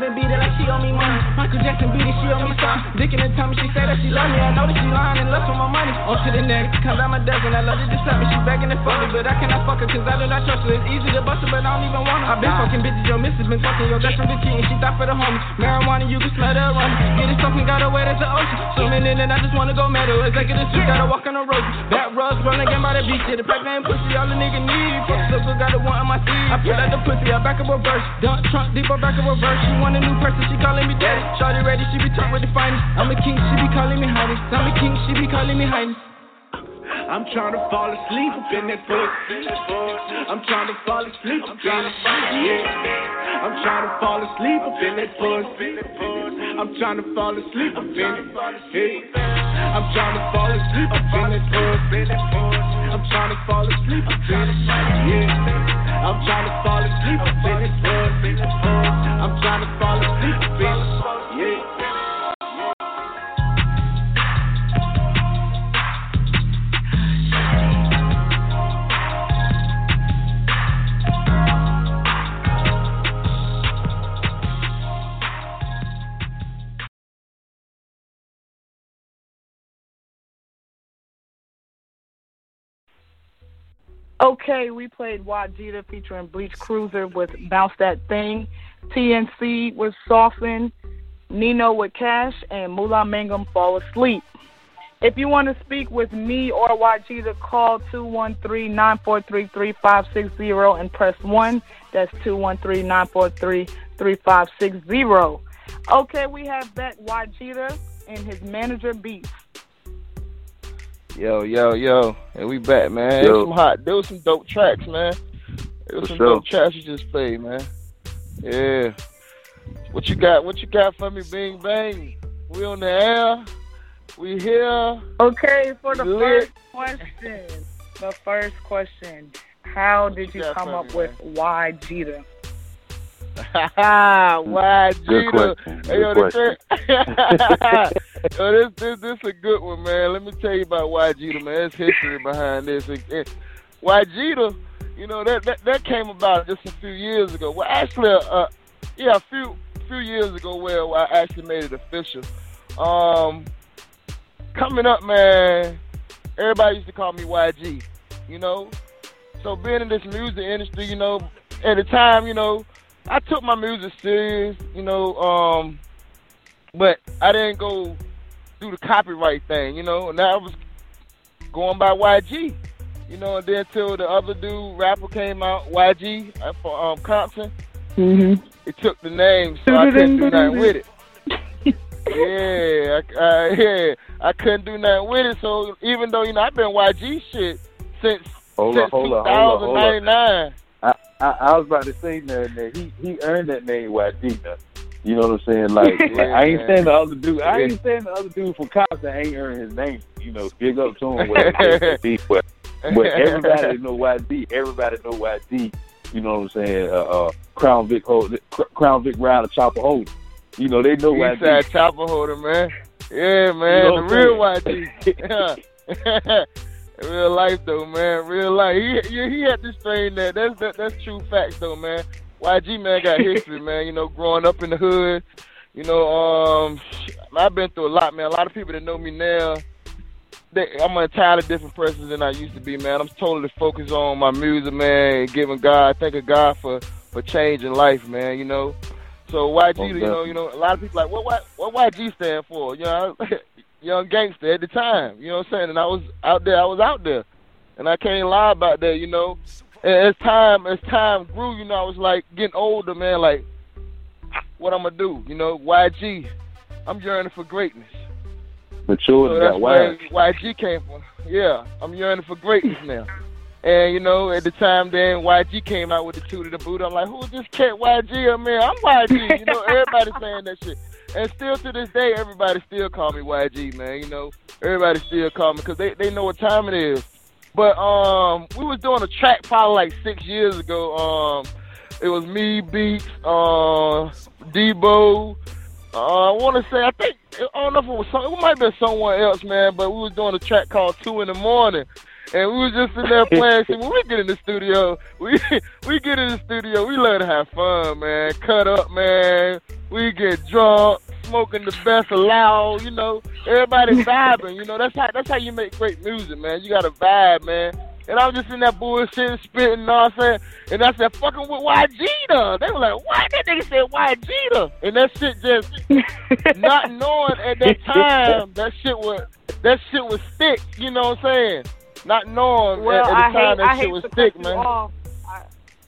The pussy.
Wake up and beat it like she owe me money. Michael Jackson beat it, she owe me some. Dick in the tummy, she say that she love me. I know that she lying and lust for my money. On to the next, cause I'm a dozen. I love to disturb me. She begging and fucking, but I cannot fuck her cause I do not trust her. It's easy to bust her, but I don't even want her. i been fucking bitches, your missus been fucking your best friend been cheating. She thought for the homies. Marijuana, you can smell the aroma. Get it fucking got away, that's the ocean. Swimming in and I just wanna go metal. Executive suit, gotta walk on the road. Back rugs, running again by the beach. Yeah, the name pussy, all the nigga need. Fuck so got a one on my seat. I pull out the pussy, I back up reverse. Dump trunk, deep up back up reverse. She want a new person, she calling me daddy. Shorty ready, she be turned with the finest. I'm a king, she be calling me highness. I'm a king, she be calling me highness.
I'm trying to fall asleep up in that pussy. I'm trying to fall asleep up in it. Yeah. I'm trying to fall asleep up in that pussy. I'm trying to fall asleep up in it. Yeah. I'm trying to fall asleep up in that pussy. I'm trying to fall asleep up in it. Yeah. I'm trying to fall asleep up in that pussy. I'm trying to fall asleep up in it. Yeah.
Okay, we played YGEETA featuring Bleach Cruiser with Bounce That Thing. TNC with Soften. Nino with Cash. And Mullah Mangum Fall Asleep. If you want to speak with me or YGEETA, call 213-943-3560 and press 1. That's 213-943-3560. Okay, we have back YGEETA and his manager Beats.
Yo, yo, yo, and we back, man.
Yo.
Some hot, there was some dope tracks, man. There was
For
some
sure.
dope tracks you just played, man. Yeah. What you got? What you got for me, Bing Bang? We on the air. We here.
Okay, for the
Lit.
first question, the first question, how did you
got
come up
me,
with YGEETA?
Why,
Good
Gita?
question.
Hey, yo,
Good
this, yo, this, this, this a good one, man. Let me tell you about YGEETA, man. There's history behind this. And, YGEETA, you know, that, that that came about just a few years ago. Well, actually, uh, yeah, a few few years ago, where I actually made it official. Um, coming up, man, everybody used to call me YG. You know, so being in this music industry, you know, at the time, you know, I took my music serious, you know, um, but I didn't go do the copyright thing, you know, and I was going by YG, you know, and then till the other dude rapper came out, YG uh, for um Compton,
Mm-hmm.
it took the name, so I couldn't do nothing with it. yeah, I, I, yeah, I couldn't do nothing with it. So even though you know I've been YG shit since
Hold
since
up, hold up, hold up, hold up.
2099.
I, I, I was about to say that, that he he earned that name YG. now. You know what I'm saying? Like, like I ain't saying the other dude. I ain't saying the other dude from Compton ain't earned his name. You know, big up to him. Whatever it may be, but but everybody know YG. Everybody know YG. You know what I'm saying? Uh, uh, Crown Vic hold, Crown Vic Rider Chopper Holder. You know they know YG.
Eastside chopper holder, man. Yeah, man,
You know
the real. Yeah. real life though, man. Real life. He he, he had to strain that. That's that, that's true facts though, man. YG man got history, man. You know, growing up in the hood. You know, um, I've been through a lot, man. A lot of people that know me now. They, I'm an entirely different person than I used to be, man. I'm totally focused on my music, man, and giving God, thanking God for for changing life, man. You know, so YG,
Most
you know, you know, a lot of people like, what what what YG stand for? You know, young gangster at the time. You know what I'm saying? And I was out there. I was out there, and I can't lie about that. You know, as time as time grew, you know, I was like getting older, man. Like, what I'm gonna do? You know, YG, I'm yearning for greatness.
matured
So
and
that's
got
where. YG came from. Yeah, I'm yearning for greatness now. And you know, at the time then YG came out with the two to the boot. I'm like, who's this cat YG? I mean, I'm YG. You know, everybody's saying that shit. And still to this day, everybody still call me YG, man. You know, everybody still call me because they, they know what time it is. But um, we was doing a track probably like six years ago. Um, it was me, Beats, uh, Debo. Uh, I want to say, I think I don't know if it was some, it might have been someone else, man. But we was doing a track called Two in the Morning, and we was just in there playing. See, when we get in the studio, we we get in the studio, we love to have fun, man. Cut up, man. We get drunk, smoking the best loud. You know, everybody vibing. You know, that's how that's how you make great music, man. You got to vibe, man. And I was just in that bullshit, spitting, you know what I'm saying? And I said, fucking with YG though. They were like, what? That nigga said YG though. And that shit just, not knowing at that time, that shit was, that shit was stick, you know what I'm saying? Not knowing
Well,
at, at the
I
time
hate,
that
I
shit was
you
man.
I,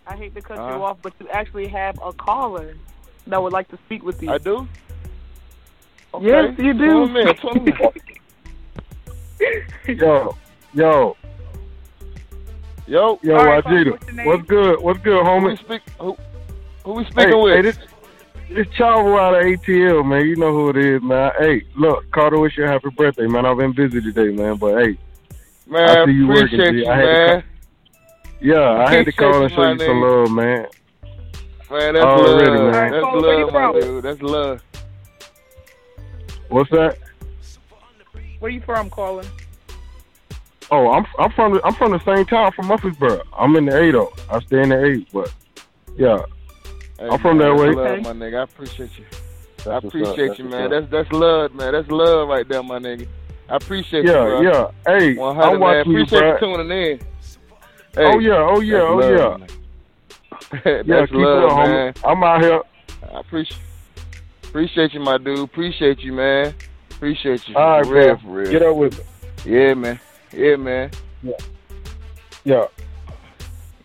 I hate to cut you
Uh-huh.
off, but you actually have a caller that would like to speak with you.
I do? Okay.
Yes, you do.
Tell me, tell me.
Yo, yo,
yo,
yo,
All right,
YGEETA,
what's your
what's good? What's good,
Who
homie?
we, speak, who, who we speaking
hey,
with?
Hey, this, this Chavo out of ATL, man. You know who it is, man. Hey, look, Carter, wish you a happy birthday, man. I've been busy today, man, but hey,
Man,
I see you working.
appreciate
G.
you,
I had
man.
ca- yeah, I had to call and show
my
you some love, man.
Man, that's
Already,
love.
man.
That's
Caller, where
love, my dude. That's love.
What's that?
Where you from, caller?
Oh, I'm I'm from the, I'm from the same town from Murfreesboro. I'm in the eight though. I stay in the eight, but yeah,
Hey,
I'm from
man,
that way.
Love, my nigga. I appreciate you. I appreciate you,
what's
man. That's that's love, man. That's love right there, my nigga. I appreciate you,
Yeah,
bro.
yeah. Hey,
100,
I'm
man.
watching you,
Appreciate you
bro.
tuning in.
Oh, yeah, oh, yeah, oh,
love,
yeah.
man.
yeah,
that's
keep
love,
up,
man.
homie. I'm out here.
I appreciate appreciate you, my dude. Appreciate you, man. Appreciate you.
All right,
for real, for real.
Get up with me.
Yeah, man. Yeah, man.
Yeah. Yeah.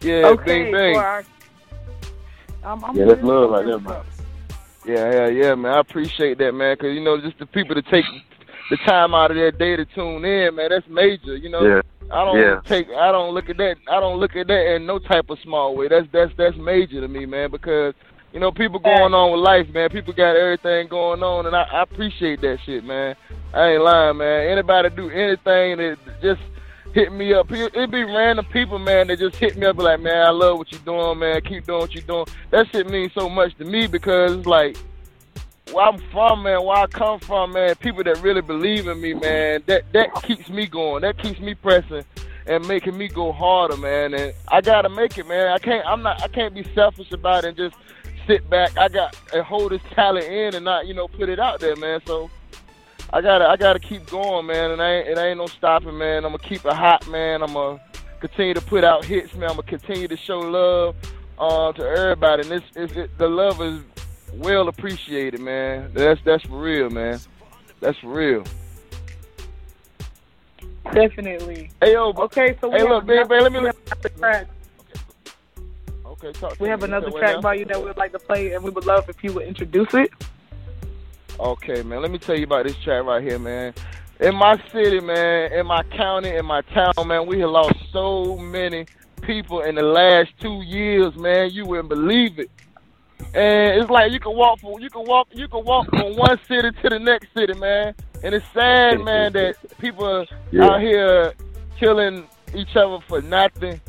Yeah,
okay,
bang, bang.
so I- I'm, I'm
Yeah, that's love right there, man. Yeah, yeah, yeah, man. I appreciate that, man. Cause you know, just the people to take the time out of their day to tune in, man. That's major. You know,
Yeah.
I don't
Yeah.
take, I don't look at that, I don't look at that in no type of small way. That's that's that's major to me, man. Because you know, people going on with life, man. People got everything going on, and I, I appreciate that shit, man. I ain't lying, man. Anybody do anything that just hit me up. It it be random people, man, that just hit me up like, man, I love what you're doing, man. Keep doing what you're doing. That shit means so much to me because it's like where I'm from, man, where I come from, man, people that really believe in me, man, that that keeps me going. That keeps me pressing and making me go harder, man. And I gotta make it, man. I can't I'm not I can't be selfish about it and just sit back. I got and hold this talent in and not, you know, put it out there, man. So I gotta I gotta keep going, man, and I ain't, it ain't no stopping, man. I'm gonna keep it hot, man. I'm gonna continue to put out hits, man. I'm gonna continue to show love uh, to everybody, and this is it, the love is well appreciated, man. That's that's for real, man. That's for real.
Definitely.
Hey yo,
okay, so we
hey,
have
look, baby, let me
track.
Okay, talk to
We have another
You said what
track by you that we would like to play, and we would love if you would introduce it.
Okay, man. Let me tell you about this track right here, man. In my city, man, in my county, in my town, man, we have lost so many people in the last two years, man. You wouldn't believe it. And it's like you can walk from you can walk you can walk from one city to the next city, man. And it's sad, man, that people are
Yeah.
out here killing each other for nothing.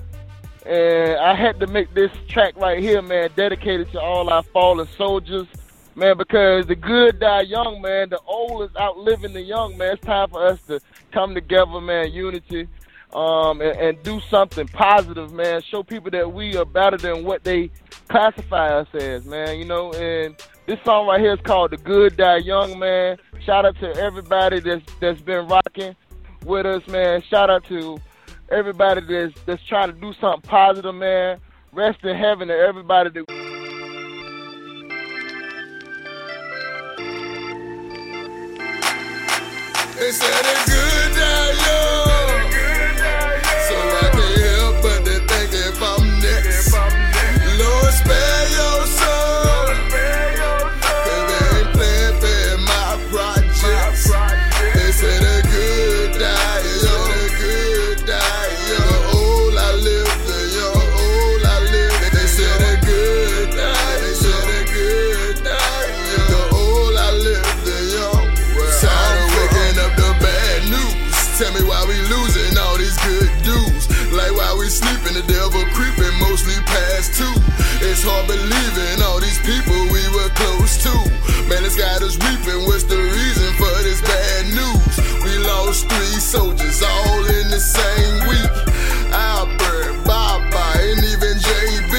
And I had to make this track right here, man, dedicated to all our fallen soldiers, man, because the good die young, man. The old is outliving the young, man. It's time for us to come together, man, unity, um, and, and do something positive, man. Show people that we are better than what they classify us as, man. You know, and this song right here is called "The Good Die Young," man. Shout out to everybody that's that's been rocking with us, man. Shout out to everybody that's that's trying to do something positive, man. Rest in heaven to everybody that.
They said it good die young. it's hard believing all these people we were close to. Man, it's got us weeping. What's the reason for this bad news? We lost three soldiers all in the same week. Albert, Baba, and even JB.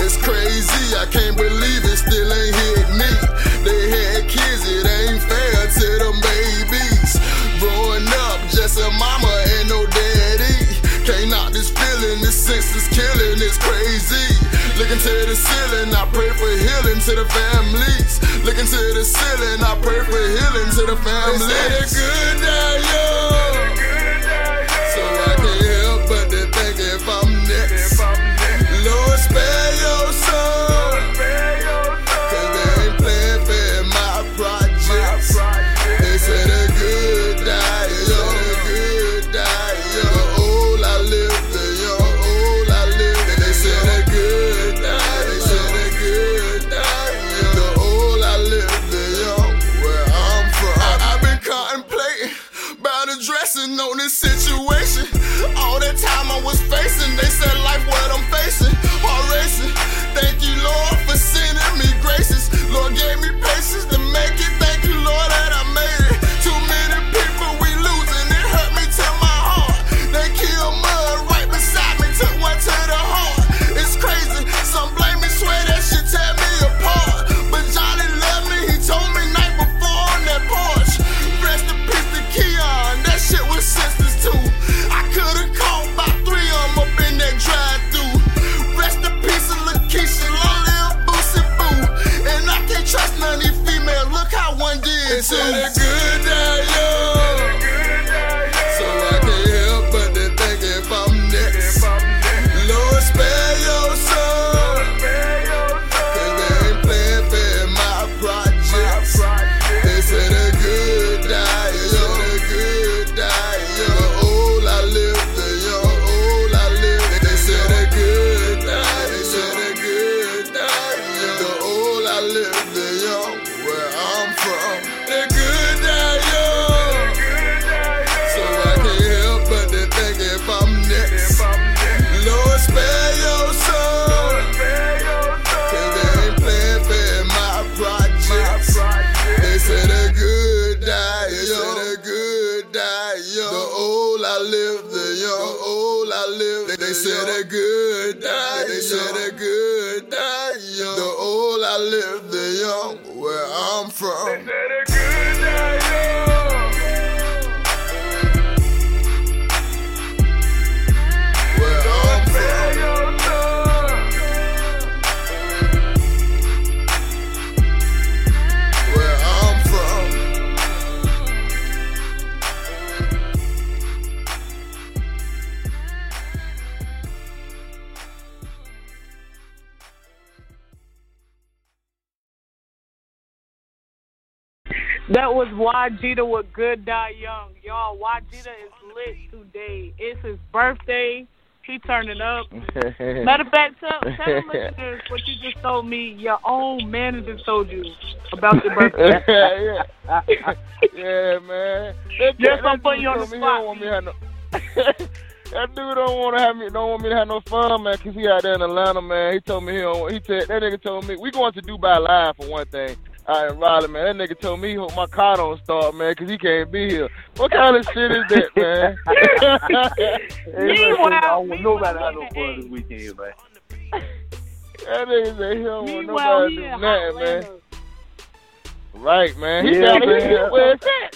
It's crazy, I can't believe it still ain't hit me. They had kids, it ain't fair to them babies. Growing up, just a mama and no daddy. Can't knock this feeling, this sense is killing, it's crazy. Looking to the ceiling, I pray for healing to the families. Looking to the ceiling, I pray for healing to the families. They say the good die young.
Was with Good Die Young. Y'all, Jeter is lit today. It's his birthday. He turning up. Matter of fact, tell, tell listeners what you just told me. Your own manager told you about your birthday.
yeah, yeah. yeah, man. That,
Yes,
that
I'm putting you on the
told me don't want me no. that dude don't want to have me. Don't want me to have no fun, man. Cause he out there in Atlanta, man. He told me he don't. He said that nigga told me we going to Dubai live for one thing. All right, Raleigh, man. That nigga told me he hope my car don't start, man, cause he can't be here. What kind of shit is that, man?
Hey, listen, I don't want nobody to have no fun this weekend, man.
That nigga say he don't want
Meanwhile,
nobody
he
to do nothing, man. Right, man. He
Yeah,
down
man.
here. Where's that?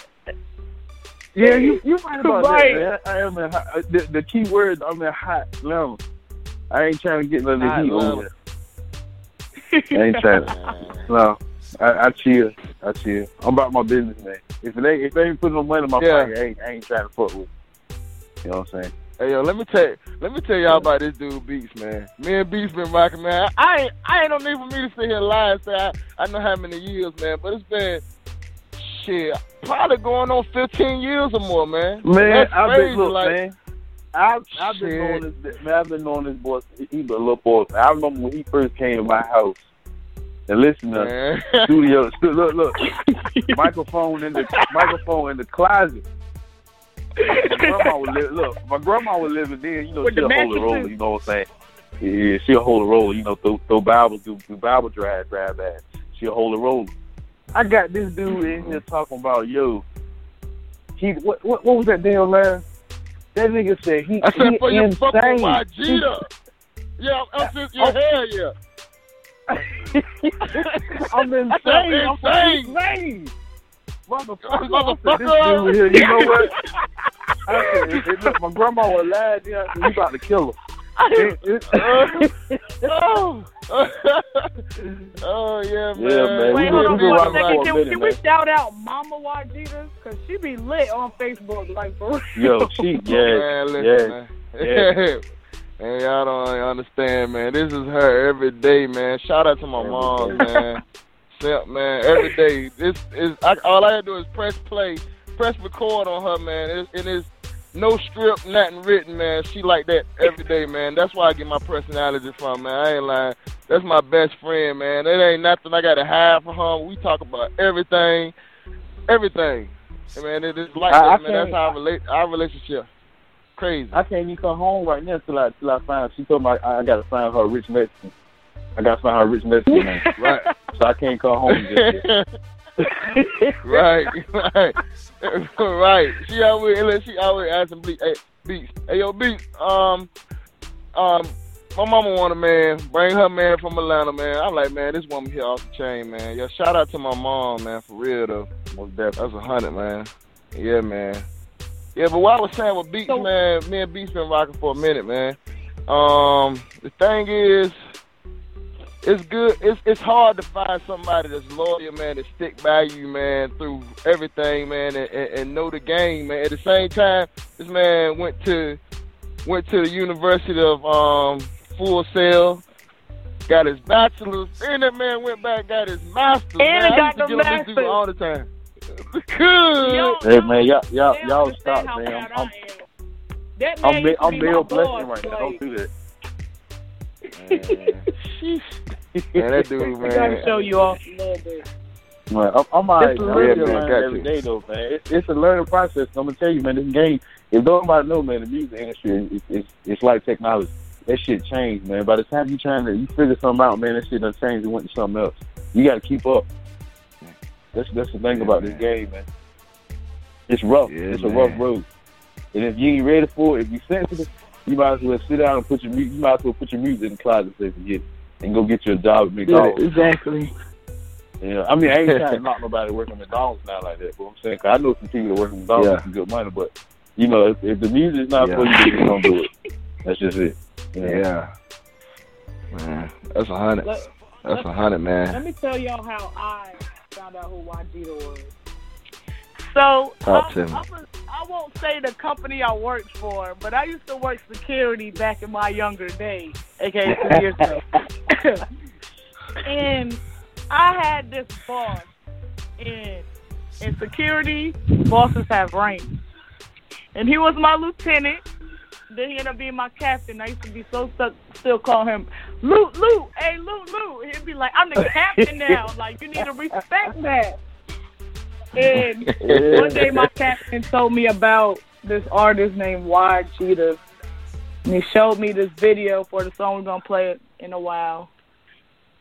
Yeah, you you right about
Right.
that, man. I am in hot, uh, the, the key word. I'm in hot level. I ain't trying to get none of the heat
Atlanta.
over. I ain't trying. To, no, I, I chill. I chill. I'm about my business, man. If they if they ain't putting no money in my
Yeah.
pocket, I ain't, I ain't trying to fuck with. it. You know what I'm saying?
Hey yo, let me tell let me tell y'all about this dude Beats, man. Me and Beats been rocking, man. I ain't I ain't no need for me to sit here and lie and say I, I know how many years, man, but it's been shit, probably going on fifteen years or more, man.
Man, I've been look,
like,
man. I've I've been knowing this man. I've been knowing this boy. He been a little boy. I remember when he first came to my house and listen to studio. stu- Look, look, microphone in the microphone in the closet. My grandma look. My grandma was living there. You know,
With
she'll hold a
mattresses.
roller. You know what I'm saying? Yeah, she'll hold a roller. You know, throw, throw Bible, do, do Bible drive, drive that. She'll hold a roller. I got this dude in here talking about yo. He what what, what was that damn line? That nigga said he
I said
he
for your fucking
insane.
Vegeta. Yeah, I'm just your hair, yeah. Oh.
I'm insane.
I said,
I'm
insane.
insane. Motherfucker,
Motherfucker.
This dude here, you know what? I said, hey, look, my grandma was lying. Yeah, I said, you about to kill her.
oh, oh yeah, man.
Yeah, man.
Wait, hold on
we go
one
right
second.
for a
Can,
minute,
can we shout out Mama YGEETA's? Because she be lit on Facebook, like, for real.
Yo, she, oh, yeah,
man, listen,
yeah,
man.
yeah.
Man, y'all don't understand, man. This is her every day, man. Shout out to my mom, man. Simp, man. Every day. This is I, all I gotta do is press play, press record on her, man. It's, and it's no strip, nothing written, man. She like that every day, man. That's why I get my personality from, man. I ain't lying. That's my best friend, man. It ain't nothing I gotta hide from her. We talk about everything, everything. And, man, it is like
I- I
that, man. That's how I relate, our relationship. Crazy.
I can't even come home right now till I till I find. She told me I, I got to find her rich Mexican. I got to find her rich Mexican man.
right.
So I can't come home just yet.
right, right, right. She always, she always asking Beats, hey, Beats, hey, yo, Beats, um, um, my mama want a man. Bring her man from Atlanta, man. I'm like, man, this woman here off the chain, man. Yo, shout out to my mom, man, for real though. Most definitely. That's a hundred, man. Yeah, man. Yeah, but what I was saying with Beats, man, me and Beats been rocking for a minute, man. Um, the thing is, it's good. It's it's hard to find somebody that's loyal, man, that stick by you, man, through everything, man, and, and, and know the game, man. At the same time, this man went to went to the University of um, Full Sail, got his bachelor's, and that man went back got his master's.
And
man.
Got the
get on this dude
master's.
all the time. Good.
Hey man, y'all y'all y'all stop, man. I'm I'm, I'm,
man
ma- I'm
be
male
boss,
blessing right now. Don't do that.
Man, that dude, man.
I gotta show you off a little bit.
Man, I'm, I'm alright.
It's
man.
a
I'm
learning-
still
Yeah, man,
learning
got
every
you.
day though, man. It's, it's a learning process. I'm gonna tell you, man. This game, if nobody know, man, the music industry, it's, it's it's like technology. That shit changed, man. By the time you trying to you figure something out, man, that shit done changed and went to something else. You got to keep up. That's that's the thing about this game, man. It's rough. it's a rough road. And if you ain't ready for it, if you sensitive, you might as well sit down and put your mu- you might as well put your music in the closet so you can get and go get your a job at McDonald's.
exactly.
Yeah, I mean, I ain't trying to knock nobody working at McDonald's now like that, but I'm saying, 'cause I know some people that work at McDonald's
Yeah.
make some good money, but, you know, if, if the music's not for you,
Yeah.
then you don't do it. That's just it.
Yeah. Man, that's a hundred.
Let-
That's a hundred, man.
Let me tell y'all how I found out who YGEETA was. So
Talk
I,
to me.
I, was, I won't say the company I worked for, but I used to work security back in my younger days, aka two years ago. and I had this boss, and in security, bosses have ranks, and he was my lieutenant. Then he ended up being my captain. I used to be so stuck, still call him Lou, Lou, hey Lou, Lou. He'd be like, I'm the captain now. Like you need to respect that. And one day my captain told me about this artist named YGEETA. And he showed me this video for the song we're gonna play in a while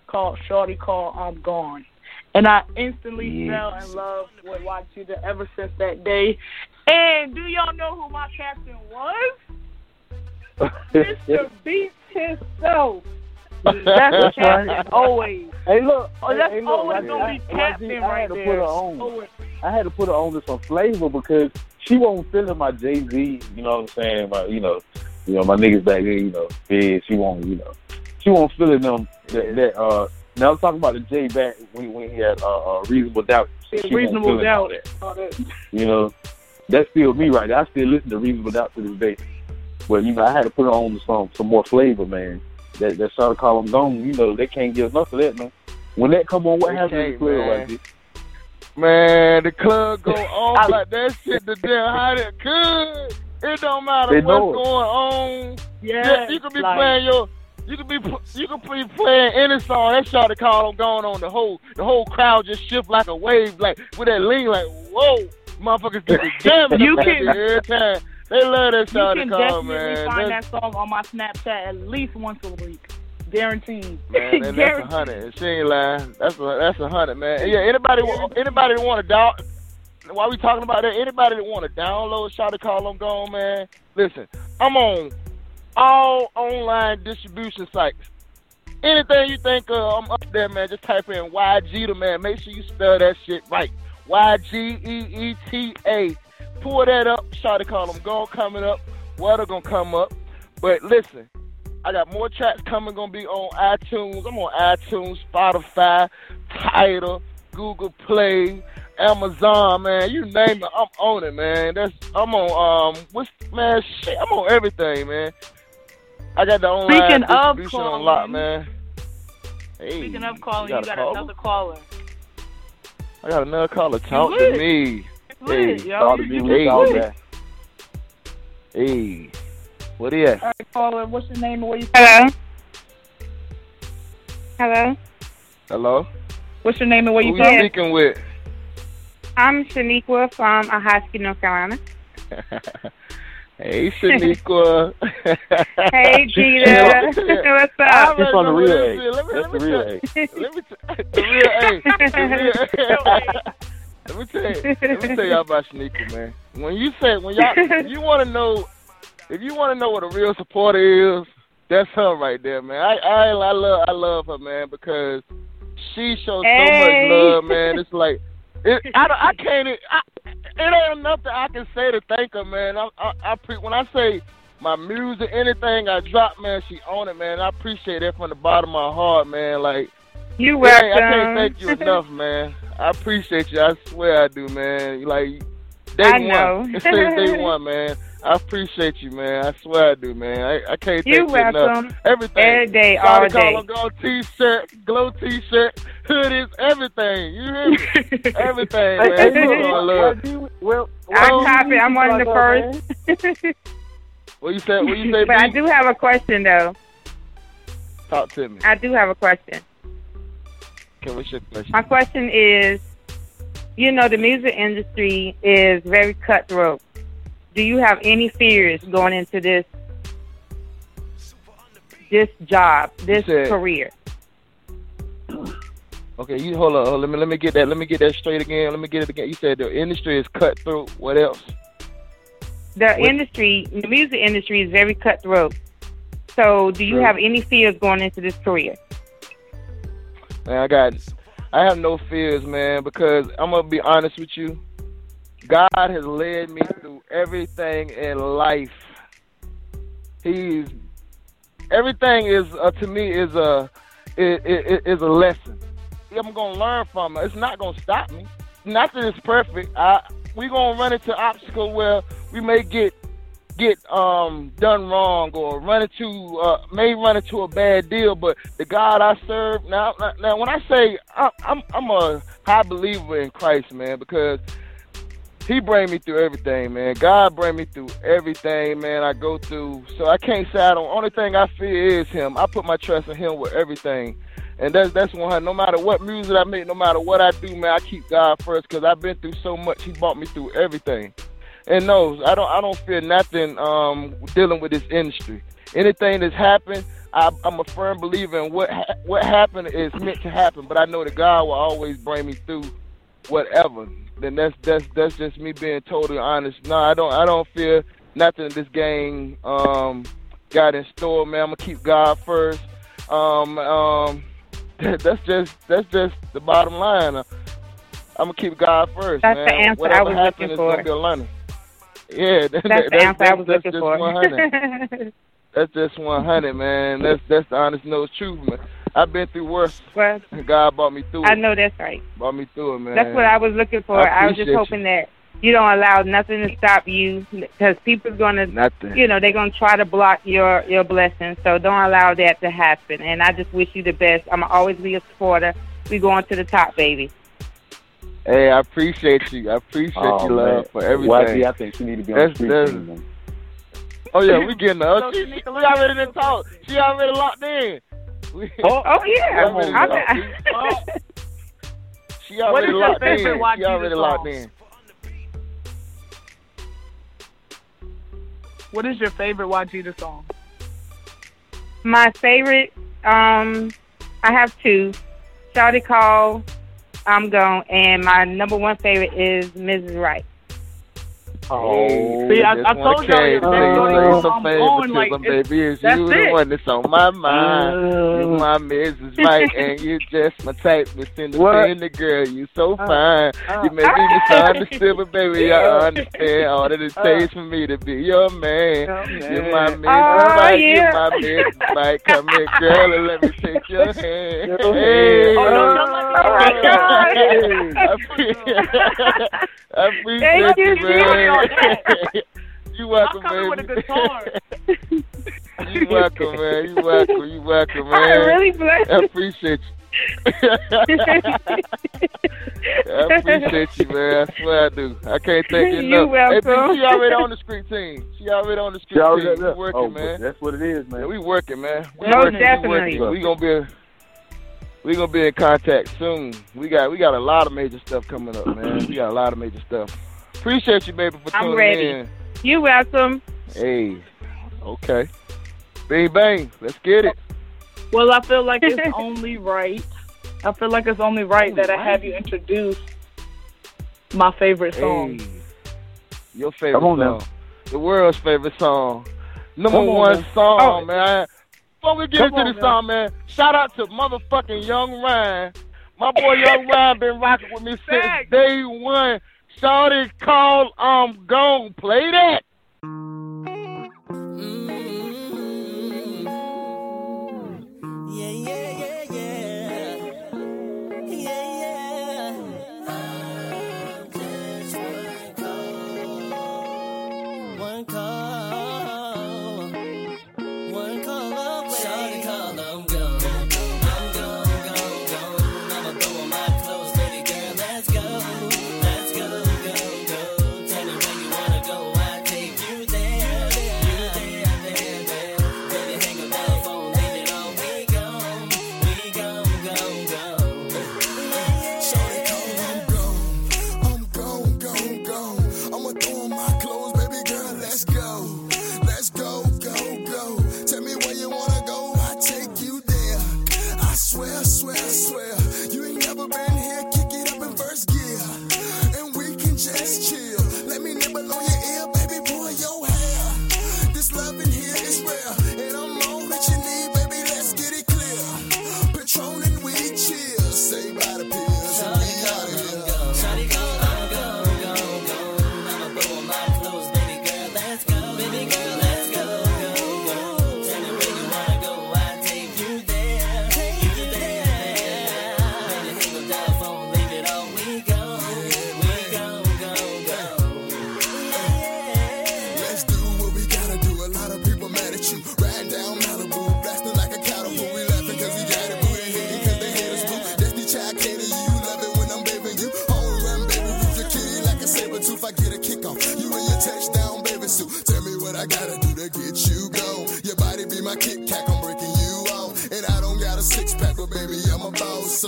called Shorty Call I'm Gone. And I instantly fell in love with YGEETA ever since that day. And do y'all know who my captain was? Mr. Beats himself. That's the captain always.
Hey, look.
Oh, that's
hey, look,
always gonna
I-
be captain
I
right
had to
there.
put her on.
Always.
I had to put her on to some flavor because she won't feeling my Jay Z. You know what I'm saying? My, you know, you know my niggas back then. You know, big. She won't. You know, she won't feeling them. That, that uh. Now I'm talking about the Jay back when when he had uh, uh reasonable doubt. She
Reasonable doubt.
that. You know, that's still me right there. I still listen to reasonable doubt to this day. But you know, I had to put on some some more flavor, man. That that sort of call them gone. You know, they can't get enough of that, man. When that come on, what
They
happens in the club
man.
right there?
Man, the club go on like that shit the damn how it could. It don't matter
They
what's
know it.
going on.
Yeah,
you could be
like-
playing your you could be you could be playing any song. That shot to call them going on. The whole the whole crowd just shift like a wave, like with that lean, like whoa, motherfuckers get the jamming.
You can-
there every time. They love that
You
shot to
can
call,
definitely
man.
find
That's-
that song on my Snapchat at least once a week. Guaranteed.
Man, that's a hundred. She ain't lying. That's a that's a hundred, man. Yeah, anybody anybody that want to down. While we talking about that, anybody that want to download Shot to Call I'm Gone, man. Listen, I'm on all online distribution sites. Anything you think of, I'm up there, man. Just type in YG to man. Make sure you spell that shit right. Y G E E T A. Pull that up. Shot to Call I'm Gone coming up. Water gonna come up. But listen, I got more tracks coming. Gonna be on iTunes. I'm on iTunes, Spotify, Tidal, Google Play, Amazon. Man, you name it, I'm on it, man. That's I'm on. Um, what's man? Shit, I'm on everything, man. I got the online
Speaking of
distribution on lock, man. Hey,
Speaking of calling,
you
you
got a
got
caller?
another caller.
I got another caller. Talk to me.
Lit,
Hey,
yo.
talk to
You
me.
lit.
Hey, hey, what are you?
All right, caller. What's your name and where you?
Hello. Hello.
Hello.
What's your name and where
Who
you
you
from?
speaking with?
I'm Shaniqua from Ahoskie, North Carolina.
hey, Shaniqua.
Hey, Gita. What's
I
up?
already
on the
know
real A.
this is. Let me,
That's
let
the
me
real
tell-
A.
Let me t- the real A. The real A. Let me tell you, let me tell y'all about Shaniqua, man. When you say when y'all if you want to know if you want to know what a real supporter is, that's her right there, man. I I, I love I love her, man, because she shows so much love, man. It's like it, I I can't I, it ain't enough that I can say to thank her, man. I I, I pre, when I say my music, anything I drop, man, she own it, man. I appreciate that from the bottom of my heart, man. Like
You
it ain't- I can't thank you enough, man. I appreciate you. I swear I do, man. Like day
I
one,
know.
it says day one, man. I appreciate you, man. I swear I do, man. I, I can't thank
You
you enough. Everything.
Every day,
Shawty
all
call
day.
on t-shirt, glow t-shirt, hoodies, everything. You hear me? everything, man. You know I love.
Well,
I
well,
copy. I'm one of the first.
What you say? What you say?
but I
B?
do have a question, though.
Talk to me.
I do have a question.
Okay, what's your question?
My question is, you know, the music industry is very cutthroat. Do you have any fears going into this this job, this
said-
career?
Okay, you hold on. Hold on. Let me let me get that. Let me get that straight again. Let me get it again. You said the industry is cutthroat. What else?
The
What-
industry, the music industry is very cutthroat. So, do you
True.
have any fears going into this career?
Man, I got, I have no fears, man, because I'm gonna be honest with you. God has led me through everything in life. He's everything is uh, to me is a is, is, is a lesson. I'm gonna learn from it. It's not gonna stop me. Not that it's perfect. I we gonna run into obstacles where we may get get um done wrong or run into uh may run into a bad deal but the god i serve now now when i say I, i'm i'm a high believer in christ man because he bring me through everything man. God bring me through everything man i go through. So i can't say i don't only thing i fear is him. I put my trust in him with everything. And that's that's one no matter what music i make no matter what i do man i keep god first because i've been through so much. He brought me through everything and no, I don't. I don't fear nothing um, dealing with this industry. Anything that's happened, I, I'm a firm believer in what ha- what happened is meant to happen. But I know that God will always bring me through whatever. Then that's that's that's just me being totally honest. No, I don't. I don't fear nothing this game um, got in store, man. I'm gonna keep God first. Um, um, that's just that's just the bottom line. I'm gonna keep God first,
That's
man.
the answer
Whatever
I was
happens,
looking
it's
for.
gonna be a learning. Yeah, that,
That's
that,
the answer I was
that's
looking for.
100. That's just 100, man. That's that's the honest no truth, man. I've been through worse.
Well,
God brought me through it.
I know that's right.
Brought me through it, man.
That's what I was looking for.
I
I, was just hoping that you don't allow nothing to stop you because people's gonna,
Nothing.
you know, they're gonna try to block your your blessings. So don't allow that to happen. And I just wish you the best. I'm gonna always be a supporter. We going to the top, baby.
Hey, I appreciate you. I appreciate
Oh,
you, love,
man.
for everything.
YG, I think she need to be on
That's-
the street
that's- Oh yeah, we getting her. Oh, she, she, we already done talk. She already locked in. We,
Oh,
Oh yeah.
Come on,
I'm-
man. she
What
already locked in. She already locked in.
What is your favorite YGEETA song?
My favorite, um, I have two. Shawty Call, I'm Gone, and my number one favorite is Mrs. Right.
Oh,
see, I, I told y'all,
y'all
I'm going like it's,
baby. It's
that's
you
it.
the one that's on my mind. Uh, you my Mrs. Right, and you just my type, Miss Independent girl. You so
uh,
fine.
Uh,
you make me misunderstood, but baby, yeah. I understand all that it uh. takes for me to be your man. Oh, man. You're my Mrs. Right,
yeah.
you're my Mrs. Right. Come here, girl, and let me take your hand. Hey. Oh, no, no, no, no.
Oh, my God.
Appreciate
Thank you,
man. you welcome,
I'm coming
man.
with a guitar.
you welcome, man. You welcome. You welcome, man.
I'm really blessed.
I appreciate you. I appreciate you, man. I swear I do. I can't thank you enough. You
welcome.
Hey, she already on the street team. She already on the street team. We working,
oh,
man.
That's what it is, man.
Yeah, we working, man. We
Most
working.
definitely.
We, working. we gonna be. A, we gonna be in contact soon. We got we got a lot of major stuff coming up, man. We got a lot of major stuff. Appreciate you, baby, for tuning I'm
ready.
in.
You welcome.
Hey, okay. Bing bang, let's get it.
Well, I feel like it's only right. I feel like it's only right only that
right.
I have you introduce my favorite song.
Hey, your favorite
song. Now.
The world's favorite song. Number one song,
oh.
man. Before we get
Come
into
on,
this
man.
song, man, shout out to motherfucking Young Ryan. My boy Young Ryan been rocking with me since day one. Shawty
call, I'm um, gone. Play that.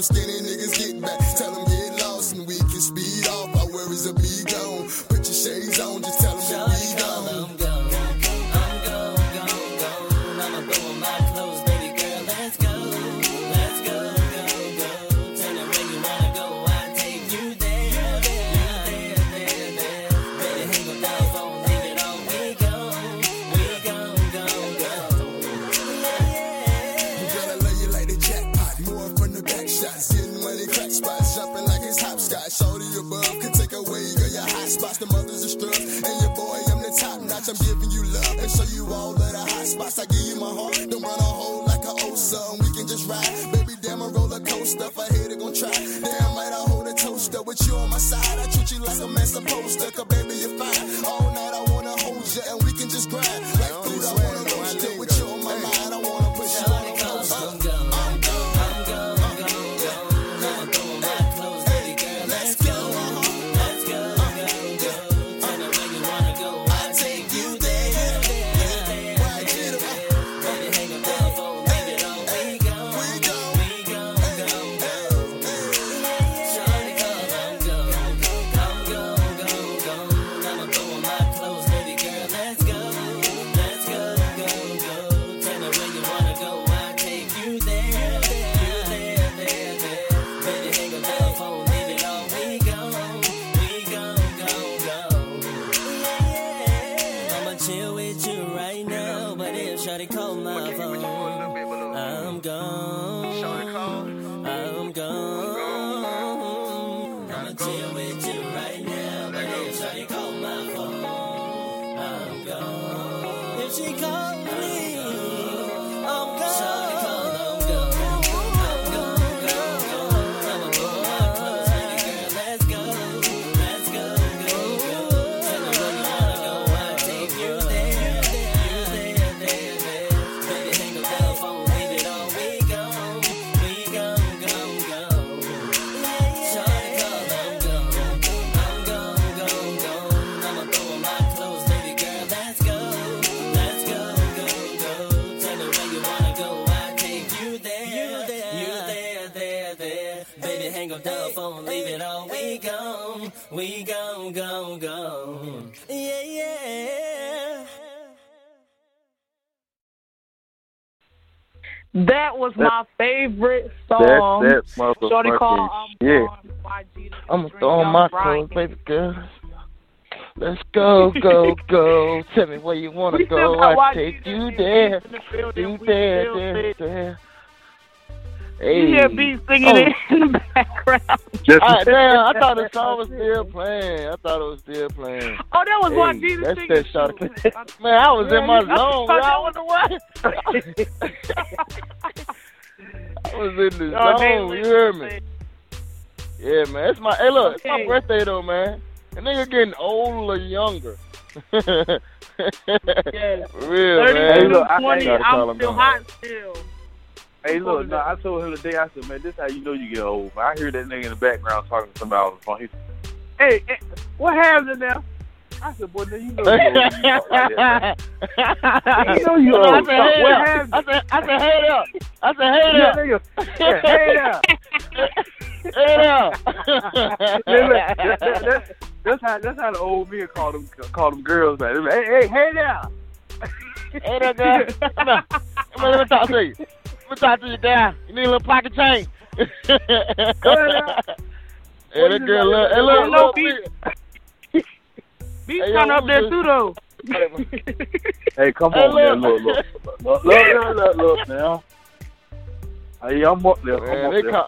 so skinny
favorite
That
song.
that
Shorty call,
motherfucking shit. I'm throwing my clothes, baby girl. Let's go, go, go. Tell me where you wanna
We
go. I
YG
take you there.
the.
You
We
there,
still
there,
fit.
there.
You hear
Hey.
B singing
Oh.
in the background.
Ah, damn, I thought the song was still playing. I thought it was still playing.
Oh, that was
hey,
YG
That's
singing.
that shot. Man, I was in my
Yeah,
zone.
I
bro. I wonder why. I was in the
Oh, they
zone. You hear me? Yeah, man. It's my hey look, it's my birthday though, man. And nigga getting older younger.
Yeah.
Real
30
man.
Hey, look, I-
20,
gotta call
I'm still hot still.
Hey, look, no, I told him today, I said, man, this how you know you get old. Man. I hear that nigga in the background talking to somebody on the phone. He said, hey, hey, what happened now? I said, boy, nigga, you know you old. You talk like. You know you
I said, hey
what
there. I said, I said, hey there. I said, hey
Yeah,
there.
nigga. Yeah, hey there.
Hey there.
That- that- that- That's how that's how the old men call them call them girls. They're like, Hey, hey, hey there.
Hey there, girl. Come on. Come on, let me talk to you. Let me talk to you, down. You need a little pocket change.
Go ahead.
Hey, that girl, look, hey, look, look, look.
B's
Hey, yo,
kind up there too though.
Hey, come
Hey,
on, man.
look.
Look, look, look, look, look, look, look, now. Hey, I'm up there.
Man,
I'm
they
there.
call,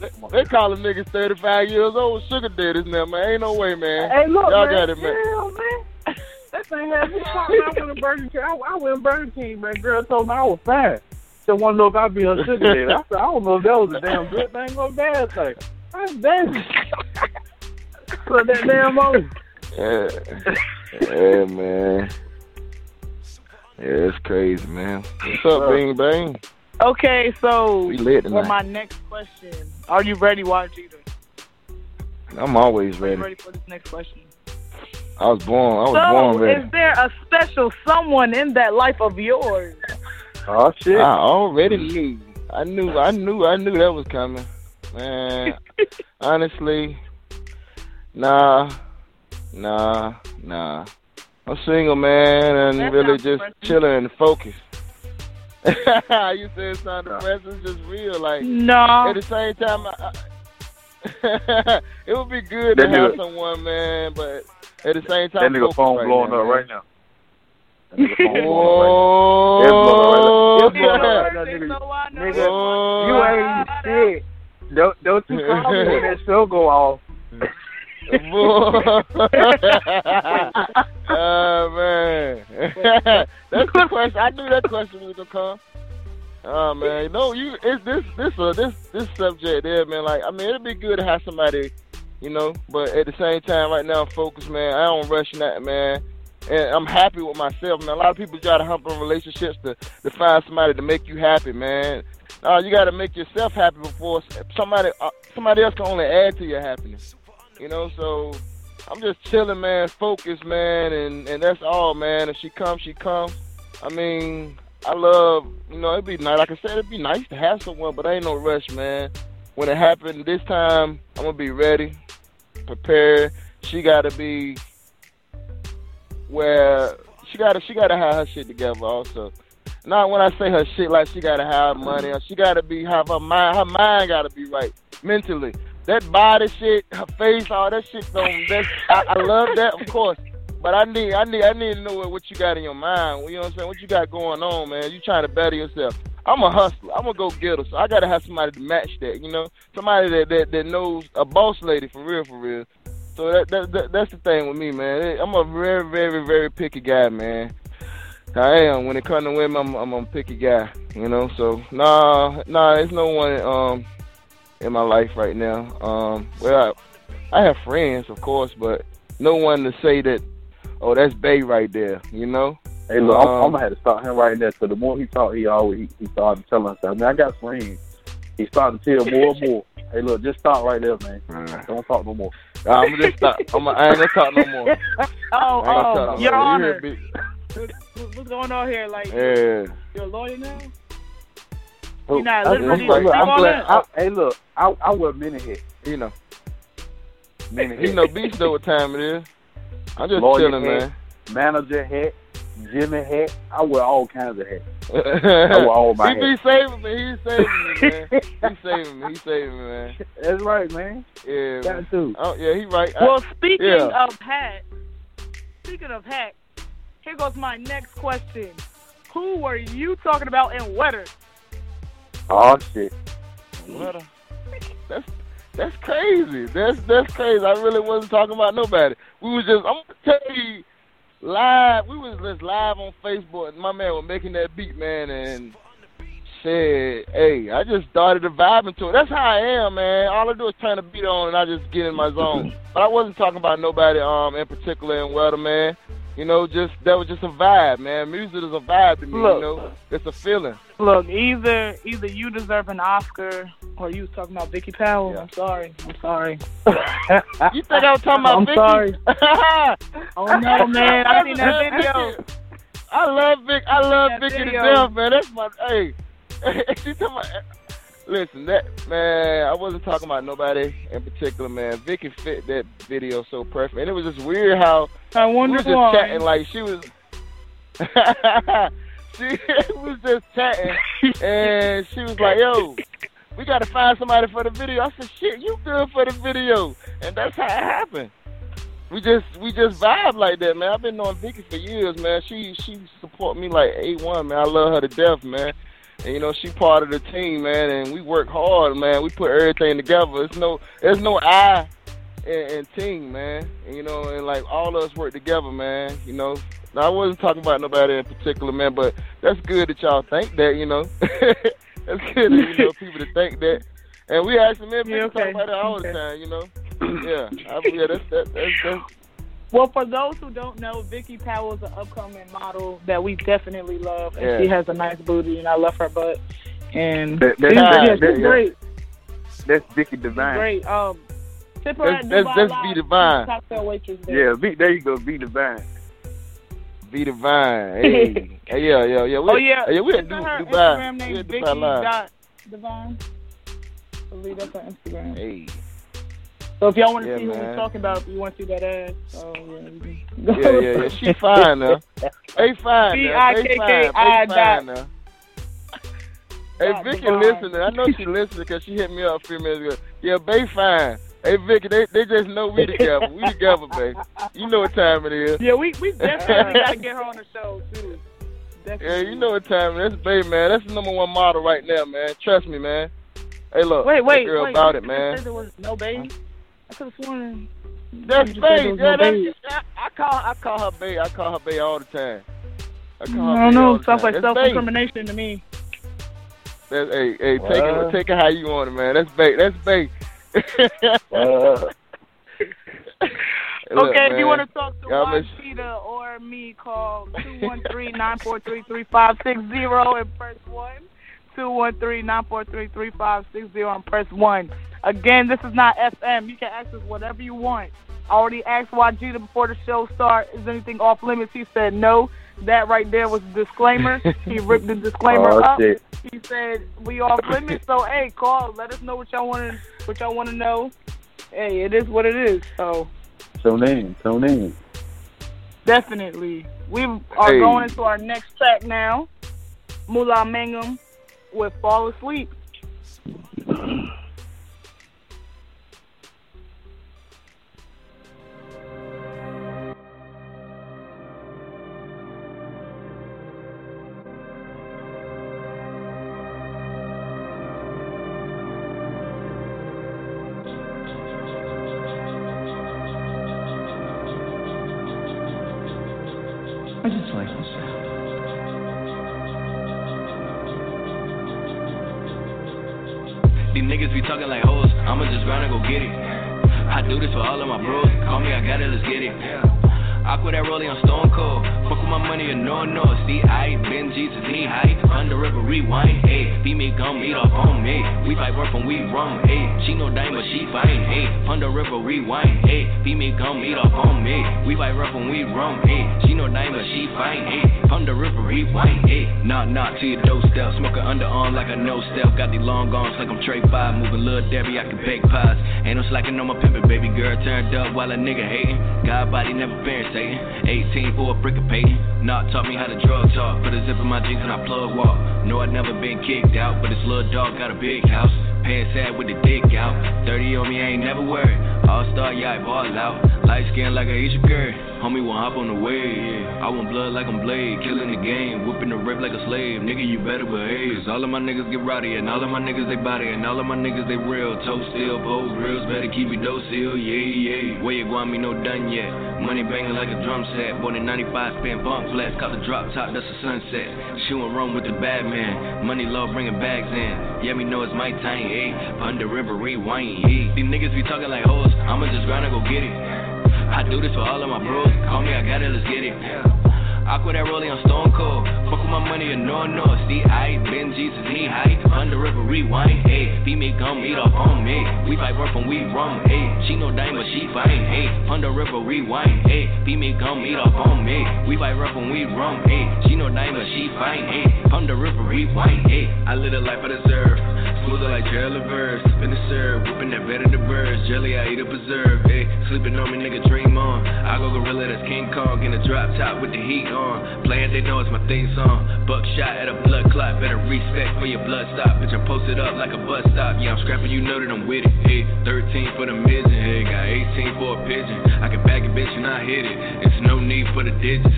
they, they calling niggas 35 years old sugar daddies now, man. Ain't no way, man.
Hey, look,
Y'all
man.
got it, man.
Hell, man. That thing had me talking. I went to Burger King. I, I went to Burger King, man. Girl told me I was fine. She want to know if I'd be her sugar daddy. I said, I don't know if that was a damn good thing or a bad thing. I'm damn. Put that damn on.
Yeah. yeah, man. Yeah, it's crazy, man. What's up, Bing Bang?
Okay, so
We lit
for my next question, are you ready, YG?
I'm always
Are you
ready.
ready for this next question?
I was born. I was
so,
born ready.
is there a special someone in that life of yours?
Oh shit!
I already knew. I knew. I knew. I knew that was coming. Man, honestly, nah, nah, nah. I'm single, man, and
That
really just
depressing.
chilling and focused. you said it's not depressing, it's just real. Like,
No.
at the same time, I, I, it would be good to
That
have
nigga-
someone, man, but at the same
That
time,
nigga
focused
phone
right
blowing
now,
up
man.
right now. That nigga phone blowing up right now. It's blowing now. Up right now, nigga. Nigga, you ain't shit. Don't don't you call me when that show go off.
oh man, that's the question. I knew that question was gonna come. Oh man, no, you it's this this uh, this this subject there, man. Like, I mean, it'd be good to have somebody, you know, but at the same time, right now, I'm focused, man. I don't rush that, man. And I'm happy with myself, man. A lot of people try to hump on relationships to to find somebody to make you happy, man. Uh, you got to make yourself happy before somebody uh, somebody else can only add to your happiness. You know, so I'm just chilling, man, focused, man, and and that's all, man. If she comes, she comes. I mean, I love, you know, it'd be nice. Like I said, it'd be nice to have someone, but ain't no rush, man. When it happened this time, I'm gonna be ready, prepared. She gotta be where she gotta she gotta have her shit together also. Not when I say her shit like she gotta have money. She gotta be have her mind. Her mind gotta be right mentally. That body shit, her face, all that shit. Don't. That's I, I love that, of course. but I need, I need, I need to know what, you got in your mind. You know what I'm saying? What you got going on, man? You trying to better yourself. I'm a hustler. I'm a go getter, so I gotta have somebody to match that. You know, somebody that that, that knows a boss lady for real, for real. So that, that, that that's the thing with me, man. I'm a very, very, very picky guy, man. I am. When it comes to women, I'm, I'm a picky guy. You know, so nah, nah. There's no one um in my life right now. Um, well, I, I have friends, of course, but no one to say that. Oh, that's Bay right there. You know.
Hey, look, I'm,
Um,
I'm gonna have to stop him right there. Cause the more he talk, he always he, he started telling us. I mean, I got friends. He starting to tell more and more. Hey, look, just stop right there, man. Don't talk no more.
I'm gonna just stop. I'm I ain't gonna talk no more.
Oh,
I ain't gonna talk
oh,
no
Your
more. You
Honor.
hear me?
What's going on here? Like,
Yeah.
you're a lawyer now? You're not
I-
liberty
I'm,
to
look,
speak
I'm glad. I, hey, look, I, I wear many hats.
You know.
Many
He
hats.
know beast know what time it is. I'm just
Lawyer
chilling,
hat,
man.
Manager hat, Jimmy hat. I wear all kinds of hats. I wear all my
he be
hats.
saving me. He's saving me, man. He's saving me. He's saving me, man.
That's right, man.
Yeah.
Got
man.
to.
Oh, yeah, he right. I-
Well, speaking
yeah.
of hats, speaking of hats, here goes my next question. Who were you talking about in Wetter?
Oh shit.
What a- that's that's crazy. That's that's crazy. I really wasn't talking about nobody. We was just I'm gonna tell you live. We was just live on Facebook, and my man was making that beat, man, and said, "Hey, I just started to vibe into it. That's how I am, man. All I do is turn the beat on, and I just get in my zone. But I wasn't talking about nobody um in particular in Wetter, man. You know, just that was just a vibe, man. Music is a vibe to me.
Look.
you know, it's a feeling.
Look, either either you deserve an Oscar or you was talking about Vicky Powell. I'm sorry. I'm sorry.
You think I was talking about
I'm
Vicky?
sorry. Oh no, man! I seen that video.
I love Vic. I love Vicky to death, man. That's my hey. talking about, listen, that man. I wasn't talking about nobody in particular, man. Vicky fit that video so perfect, and it was just weird how
I
we
wonder
was just
why.
chatting like she was. she was just chatting, and she was like, "Yo, we got to find somebody for the video." I said, "Shit, you good for the video?" And that's how it happened. We just we just vibe like that, man. I've been knowing Vicky for years, man. She she support me like A one, man. I love her to death, man. And you know she part of the team, man. And we work hard, man. We put everything together. It's no there's no I and, in team, man. And, you know, and like all of us work together, man. You know. Now, I wasn't talking about nobody in particular, man, but that's good that y'all think that, you know. that's good that, you know, people to think that. And we actually, man, people
Yeah,
talk about it all the time, you know. yeah, I, yeah, that's, that, that's, that's,
Well, for those who don't know, Vicky Powell is an upcoming model that we definitely love, and
Yeah.
she has a nice booty, and I love her butt. And
That- that-
she's,
that-
yeah,
that-
great.
That's Vicky Divine.
great. Um, tip her
That's-
at
that's-
Dubai
that's. V Divine.
Cocktail waitress there.
Yeah, V, there you go, V Divine.
Be divine. Hey. Hey, yeah, yeah, yeah. We,
oh yeah,
yeah, we at Du-
her
Dubai.
Instagram
We
name Vicky
Live.
dot Divine. I believe that's her Instagram.
Hey.
So if y'all want to
Yeah,
see who we're talking about, if you want to see that ass, oh yeah,
Yeah, yeah, yeah. She fine now. Hey, fine now. Hey, fine.
B-I-K-K-I
Hey, fine now. Hey, Vicky listening. I know she listening because she hit me up a few minutes ago. Yeah, Bay fine. Hey, Vicky, they, they just know we together. We together, babe. You know what time it is.
Yeah, we we definitely gotta get her on the show too.
Yeah, you know what time it is. That's Bay, man. That's the number one model right now, man. Trust me, man. Hey, look.
Wait, wait,
that girl
wait.
about it, man.
There was no baby. I could have sworn.
That's
you
Bay. Yeah,
no baby.
that's, I, I call I call her Bay. I call her Bay all the time. I call her
I don't know.
the
Sounds like self
Bay.
incrimination to me.
That's, hey, hey, take it, take it how you want it, man. That's Bay. That's Bay. Look,
okay, if you want to talk to
y'all
Juan
make-
Peter or me, call 213-943-3560 and press 1. 213-943-3560 and press 1. Again, this is not FM. You can ask us whatever you want. I already asked YGEETA before the show start, is anything off limits? He said no. That right there was a disclaimer. he ripped the disclaimer
Oh,
up.
shit.
He said we off limits. So hey, call. Let us know what y'all want to what y'all want to know. Hey, it is what it is. So
tune in, tune in.
definitely, we are
Hey.
going into our next track now. Mula Mangum with "Fall Asleep."
From we rum. Ayy, eh? she no dime but she fine. Eh? Eh? Ayy, under river rewind. Ayy, knock knock to your doorstep. Smoking underarm like a no step. Got these long arms like I'm Trey Five. Moving little Debbie, I can bake pies. Ain't no slacking on my pimpin', baby girl. Turned up while a nigga hating. God body never parents Satan. 18 for a brick of Peyton. Not taught me how to drug talk. Put a zip in my jeans and I plug walk. No, I never been kicked out, but this little dog got a big house. Pants sad with the dick out. 30 on me, I ain't never worried. All star, yeah, I ball out. Light skin like a Asia girl. Homie won't hop on the wave. I want blood like I'm Blade. Killing the game. Whipping the rip like a slave. Nigga, you better behave. All of my niggas get rowdy. And all of my niggas, they body. And all of my niggas, they real. Toe still, pose grills. Better keep it docile. Yeah, yeah. Where you going, me no done yet. Money banging like a drum set. Born in 95, spin bump flats. Caught the drop top, that's a sunset. Shooting rum with the bad man. Money low, bringing bags in. Yeah, me know it's my time, ayy. Under river, rewind, yeah. These niggas be talking like hoes. I'ma just grind and go get it. I do this for all of my bros. Call me, I got it, let's get it. Aqua that rolling on Stone Cold. Fuck with my money and no no. See, I been Jesus knee high. Under river rewind. hey. beat me gum, eat off on me. We fight work from we rum. hey. she no dime but she fine. Ayy, under river rewind. hey. beat me gum, eat off on me. We fight work from we rum. hey. she no dime but she fine. Ayy, under river rewind. hey. I live the life I deserve. Smoother like verse. Spin the whipping that better the birds. Jelly, I eat a preserve. Ayy, sleeping on me, nigga, dream on. I go gorilla, that's King Kong. In a drop top with the heat on. Playing, they know it's my theme song. Buckshot at a blood clot. Better respect for your blood stop. Bitch, I'm posted up like a bus stop. Yeah, I'm scrapping, you know that I'm with it. Hey, 13 for the mizzen. Hey, got 18 for a pigeon. I can back it, bitch, and I hit it. It's no need for the digits.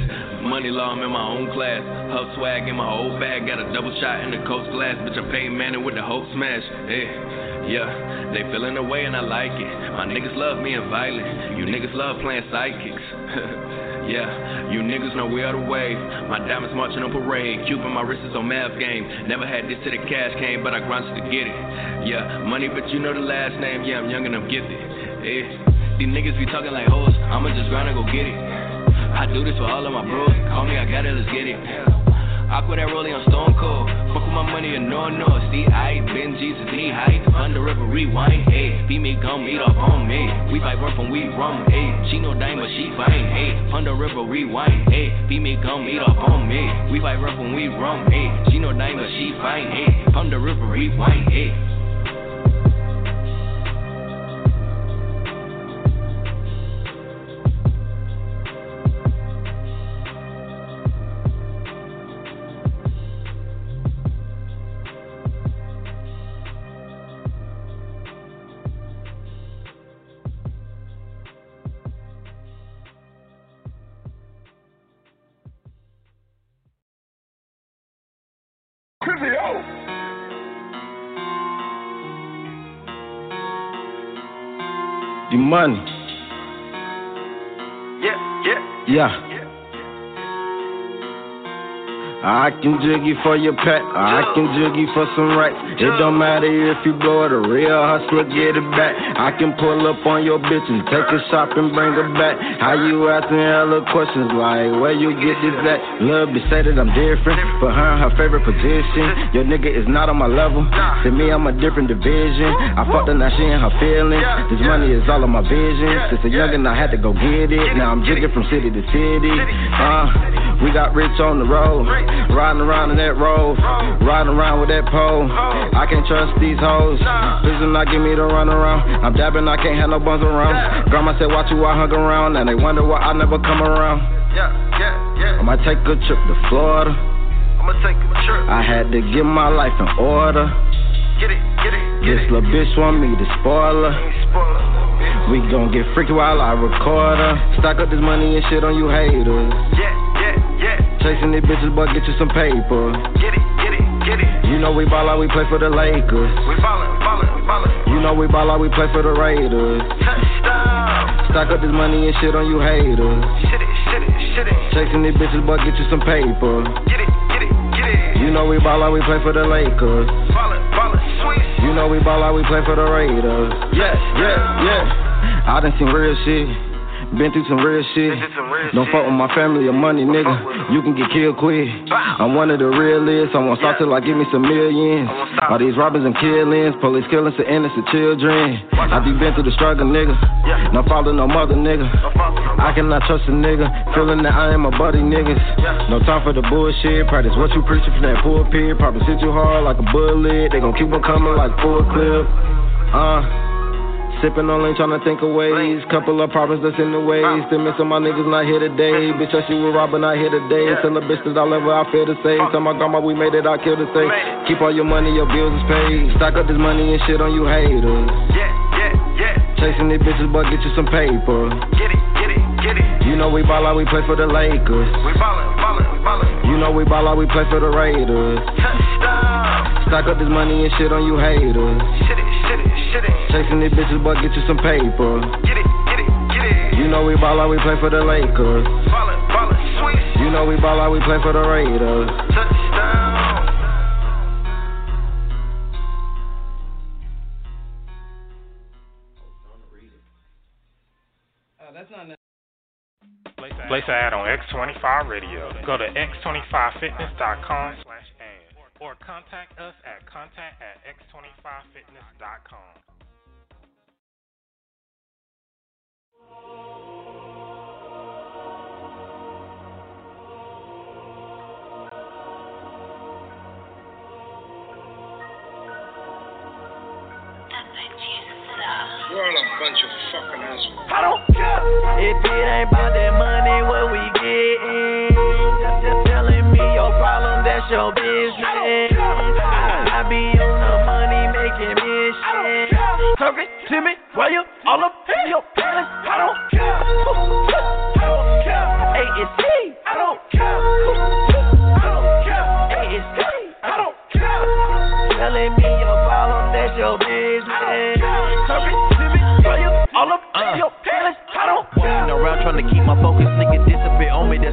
Money law, I'm in my own class. Hub swag in my old bag. Got a double shot in the coast glass. Bitch, I'm paying Manning with the hope. Hey, yeah, they feeling the way and I like it. My niggas love me and violent. You niggas love playing sidekicks. yeah, you niggas know we are the wave. My diamonds marching on parade. Cupid, my wrist is on math game. Never had this till the cash came, but I grinded to get it. Yeah, money, but you know the last name. Yeah, I'm young and I'm gifted. Yeah, these niggas be talking like hoes. I'ma just grind and go get it. I do this for all of my bros. Call me, I got it, let's get it. Aqua that rolling on Stone Cold. Fuck with my money and no no. See, I been Jesus knee high. Under river rewind. Ayy, beat me gum, eat off on me. We fight work from we rum. Ayy, she no dime but she fine. Hey, Ayy, under river rewind. Ayy, beat me gum, eat off on me. We fight work from we rum. Ayy, she no dime but she fine. Hey, Ayy, under river rewind. Ayy.
Can jiggy for your pet, or I can jiggy for some rights. It don't matter if you blow it, a real hustler get it back. I can pull up on your bitch and take a shop and bring her back. How you asking hella questions like where you get this at? Love to say that I'm different, but her her favorite position. Your nigga is not on my level. To me, I'm a different division. I fucked her, now she in her feelings. This money is all of my vision. Since a youngin', I had to go get it. Now I'm jigging from city to city. Uh, we got rich on the road. Riding around in that road, riding around with that pole. I can't trust these hoes. Please do not give me the run around. I'm dabbing, I can't have no buns around. Grandma said, watch you, I hung around. And they wonder why I never come around.
Yeah, yeah, yeah.
I might take a trip to Florida.
I'ma take a trip.
I had to get my life in order.
Get it, get it, get
This
it.
little bitch want me to spoil her. We gon' get freaky while I record her. Stock up this money and shit on you haters.
Yeah, yeah.
Chasing these bitches, but get you some paper.
Get it, get it, get it.
You know we ball out, we play for the Lakers.
We ballin', ballin', ballin'.
You know we ball out, we play for the Raiders.
Touchdown.
Stock up this money and shit on you haters.
Shit it, shit it, shit it.
Chasing these bitches, but get you some paper.
Get it, get it, get it.
You know we ball out, we play for the Lakers.
Ballin', ballin'. sweet.
You know we ball out, we play for the Raiders. Yeah, yeah, yeah. I done seen real shit. Been through some real shit. Don't fuck with my family or money, nigga. You can get killed quick. I'm one of the realest. I won't stop till I give me some millions. All these robbers and killings, police killing some innocent children. I be been through the struggle, nigga. No father, no mother, nigga. I cannot trust a nigga. Feeling that I am a buddy, niggas. No time for the bullshit. Practice what you preaching from that pulpit. Probably hit you hard like a bullet. They gon' keep on coming like full clip. Uh. Sipping on lean, tryna think of ways. Couple of problems that's in the way. Still missing my niggas not here today. Bitch, I she was robbing, not here today. Tell a bitch that I love her, I feel the same. Tell my grandma we made it, I kill the same. Keep all your money, your bills is paid. Stock up this money and shit on you haters.
Yeah, yeah, yeah.
Chasing these bitches, but get you some paper.
Get it, get it, get it.
You know we ball out, we play for the Lakers.
We ballin', ballin', we ballin'.
You know we ball out, we play for the Raiders.
Touchdown.
Stock up this money and shit on you haters.
Shit it, shit it, shit it.
Chasing these bitches, but get you some paper.
Get it, get it, get it.
You know we ball out, we play for the Lakers.
Ballin', ballin', sweet.
You know we ball out, we play for the Raiders.
Touchdown.
Place an ad on X25 Radio. Go to x25fitness.com slash ad or contact us at contact at x25fitness.com.
while you all up in your palace. I don't care. I don't care. A is C. I don't care. I don't care. A is C. I don't care. Telling me your problem, that's your business. It to me while you all up in uh. your palace. I don't care.
Walking around trying to keep my focus. Nigga disappear on me,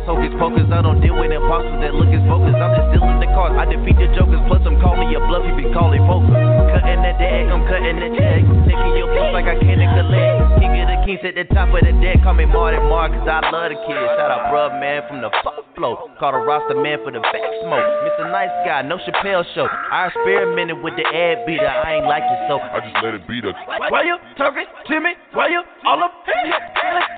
that's hocus pocus. I don't deal with imposters that look as focused. I'm just dealing the cards. I defeat the jokers. Plus, I'm calling your bluff. You be calling poker. Cutting the deck, I'm cutting the check. Taking your boots like I can't collect. King of the kings at the top of the deck. Call me Marty Mark, cause I love the kids. Shout out, bruh, man, from the fuck flow. Call the roster man for the back smoke. Mr. Nice Guy, no Chappelle show. I experimented with the ad beater. I ain't like it, so I just let it beat us.
Why you talking to me? Why you all up in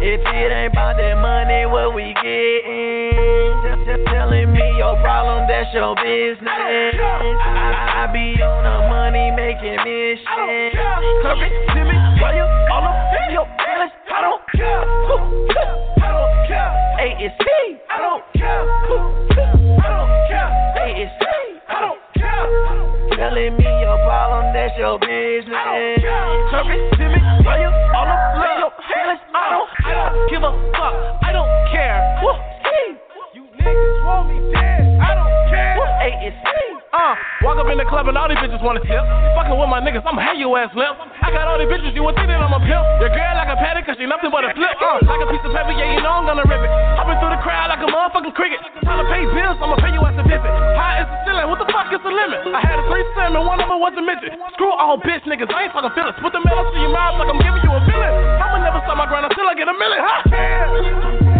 If it ain't about that money, what we getting? Just, just telling me your problem, that's your business. I, I be on the money making mission. Talking to me? Why you all up in your palace? I don't care. I don't care. A is C. I don't care. I don't care. A is C. I don't care. Telling me your problem, that's your business. Oh, Talking to me? Why you all up in your palace? I don't, I don't give a fuck. I don't care. Woo, You niggas want me dead. I don't care. Woo, A is C.
Uh, walk up in the club and all these bitches wanna tip. Fucking with my niggas, I'ma hang your ass limp. I got all these bitches, you would think that I'm a pimp. Your girl like a patty, cause she nothing but a flip. Uh, like a piece of paper, yeah, you know I'm gonna rip it. Hopping through the crowd like a motherfucking cricket. Time to pay bills, I'ma pay you ass a visit. High is the ceiling, what the fuck is the limit? I had a threesome and one of them was a midget. Screw all bitch niggas, I ain't talking feelings. Put the metal to your mouth like I'm giving you a villain. I'ma never stop my grind until I get a million, huh?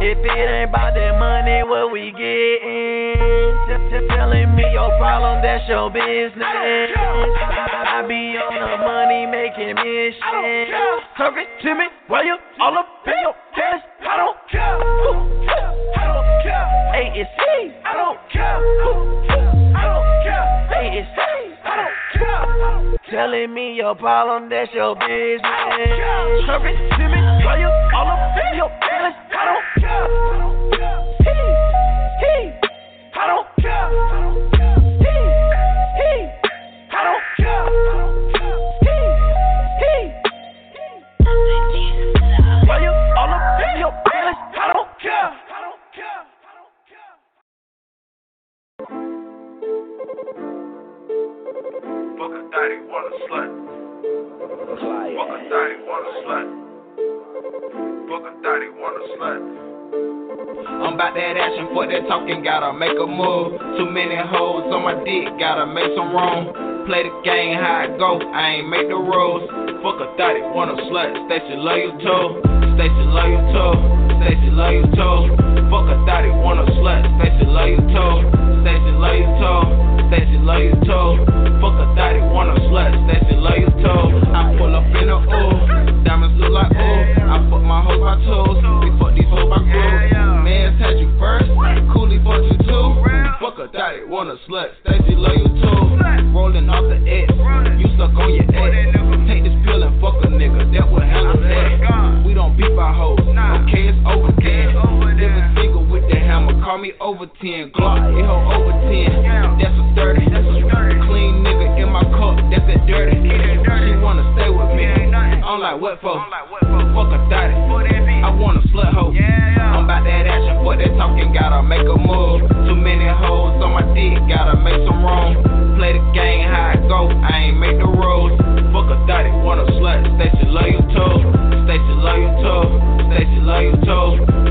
If it ain't about that money, what we getting? Just, just telling me your problem, that's your business. I, I be on the money making mission. Talking to me? Why you all up in your palace? I don't care. I don't care. A is C. I don't care. I don't care. A is C. I don't care. Telling me your problem, that's your business. Talking to me? Why you all up in your palace? I don't Why you all up in your palace? I don't care.
thotty, want a slut. Fuck a thotty, want a slut. Fuck a thotty, want a slut.
I'm about that action, fuck that talking, gotta make a move. Too many hoes on my dick, gotta make some room. Play the game how it go, I ain't make the rules. Fuck a thotty, want a slut, Stacy love you too. Stacy love you too. Stacy love you too. Fuck a thotty, want a slut, Stacy love you too. Stacy love you too. Love you too. Fuck a thotty, want a slut, love you too. I pull up in a ooh, diamonds look like ooh. I fuck my hoes by twos, we fuck these hoes by groups. Man's had you first, Coolie fuck you too. Fuck a thotty, want a slut, love you too. Rolling off the edge. you stuck on your ex. Take this pill and fuck a nigga, that will handle that. We don't beef our hoes, okay, it's over. Living single hammer, call me over 10. Glock, it hold over 10. That's a 30. Clean nigga in my cup, that's that dirty. She wanna stay with me. I'm like, what for? Fuck a thotty. I want a slut hoe. I'm about that action, fuck that talking, gotta make a move. Too many hoes on my dick, gotta make some room. Play the game how it go, I ain't make the rules. Fuck a thotty, want a slut, Stacy love you too. Stacy love you too. Stacy love you too.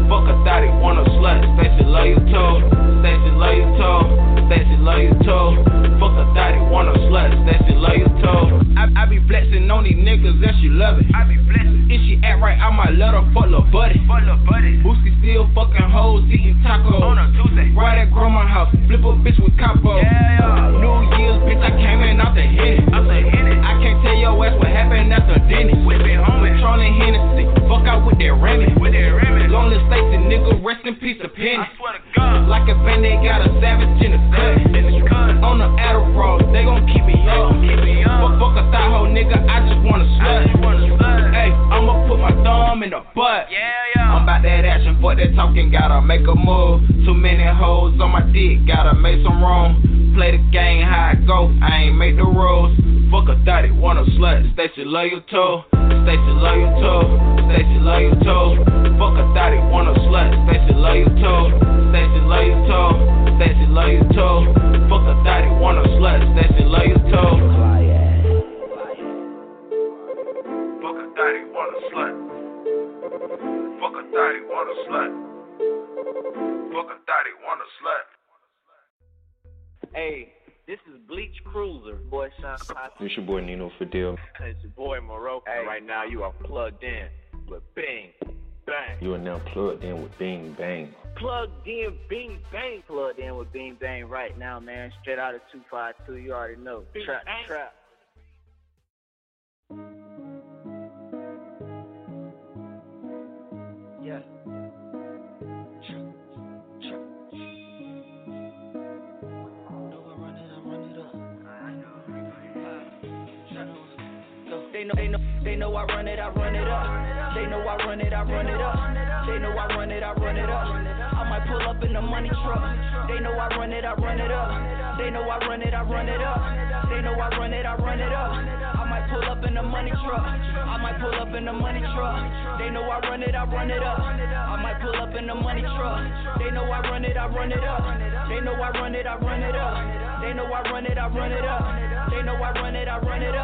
Fuck a thotty, want a slut, Stacy love you too. Stacy love you too. Stacy love you too. Fuck a thotty, want a slut, Stacy love you too. I, I be flexing on these niggas and she love it. I be flexing. If she act right, I might let her fuck lil' buddy. Fuck lil' buddy. Booski still fucking hoes, eating tacos. On a Tuesday. Right at grandma house, flip a bitch with capo. Yeah, yeah. New Year's, bitch, I came in out the henny. Out the henny. I can't tell your ass what happened after Denny. Whip it home. Patrolling Hennessy. Fuck out with that Remy. With that Remy. Long live Stacy, nigga, rest in peace of Penny. I swear to God. Like a bandit, got a savage in the cut. In the cut. On the Adderall, they gon' keep me up. Keep me up. Fuck, fuck a thigh hole, nigga, I just wanna slut. Hey, I'ma put my thumb in the butt. Yeah, yeah. I'm about that action, fuck that talking, gotta make a move. Too many hoes on my dick, gotta make some room. Play the game how it go, I ain't make the rules. Fuck a thotty, want a slut, Stacy love you too. Stacy love you too. Stacy love you too. Fuck a thotty, want a slut, Stacy love you too. Stacy love you too. Stacy love you too. Fuck a thotty, want a slut, Stacy love you too.
Fuck a thotty, want a slut. Fuck a thotty, want a slut. Fuck a thotty, want a slut.
Hey, this is Bleach Cruiser, boy. Sean
It's your boy Nino Fidel.
It's your boy Morocco. Right now, you are plugged in with Bing Bang.
You are now plugged in with Bing Bang.
Plugged in, Bing Bang. Plugged in with Bing Bang right now, man. Straight out of 252. You already know. Bing trap, Bang. trap. Yeah.
They know, they know, they know I run it, I run it up. They know I run it, I run it up. They know I run it, I run it up. I might pull up in the money truck. They know I run it, I run it up. They know I run it, I run it up. They know I run it, I run it up. Might pull up in the money truck. I might pull up in the money truck. They know I run it, I run it up. I might pull up in the money truck. They know I run it, I run it up. They know I run it, I run it up. They know I run it, I run it up. They know I run it, I run it up.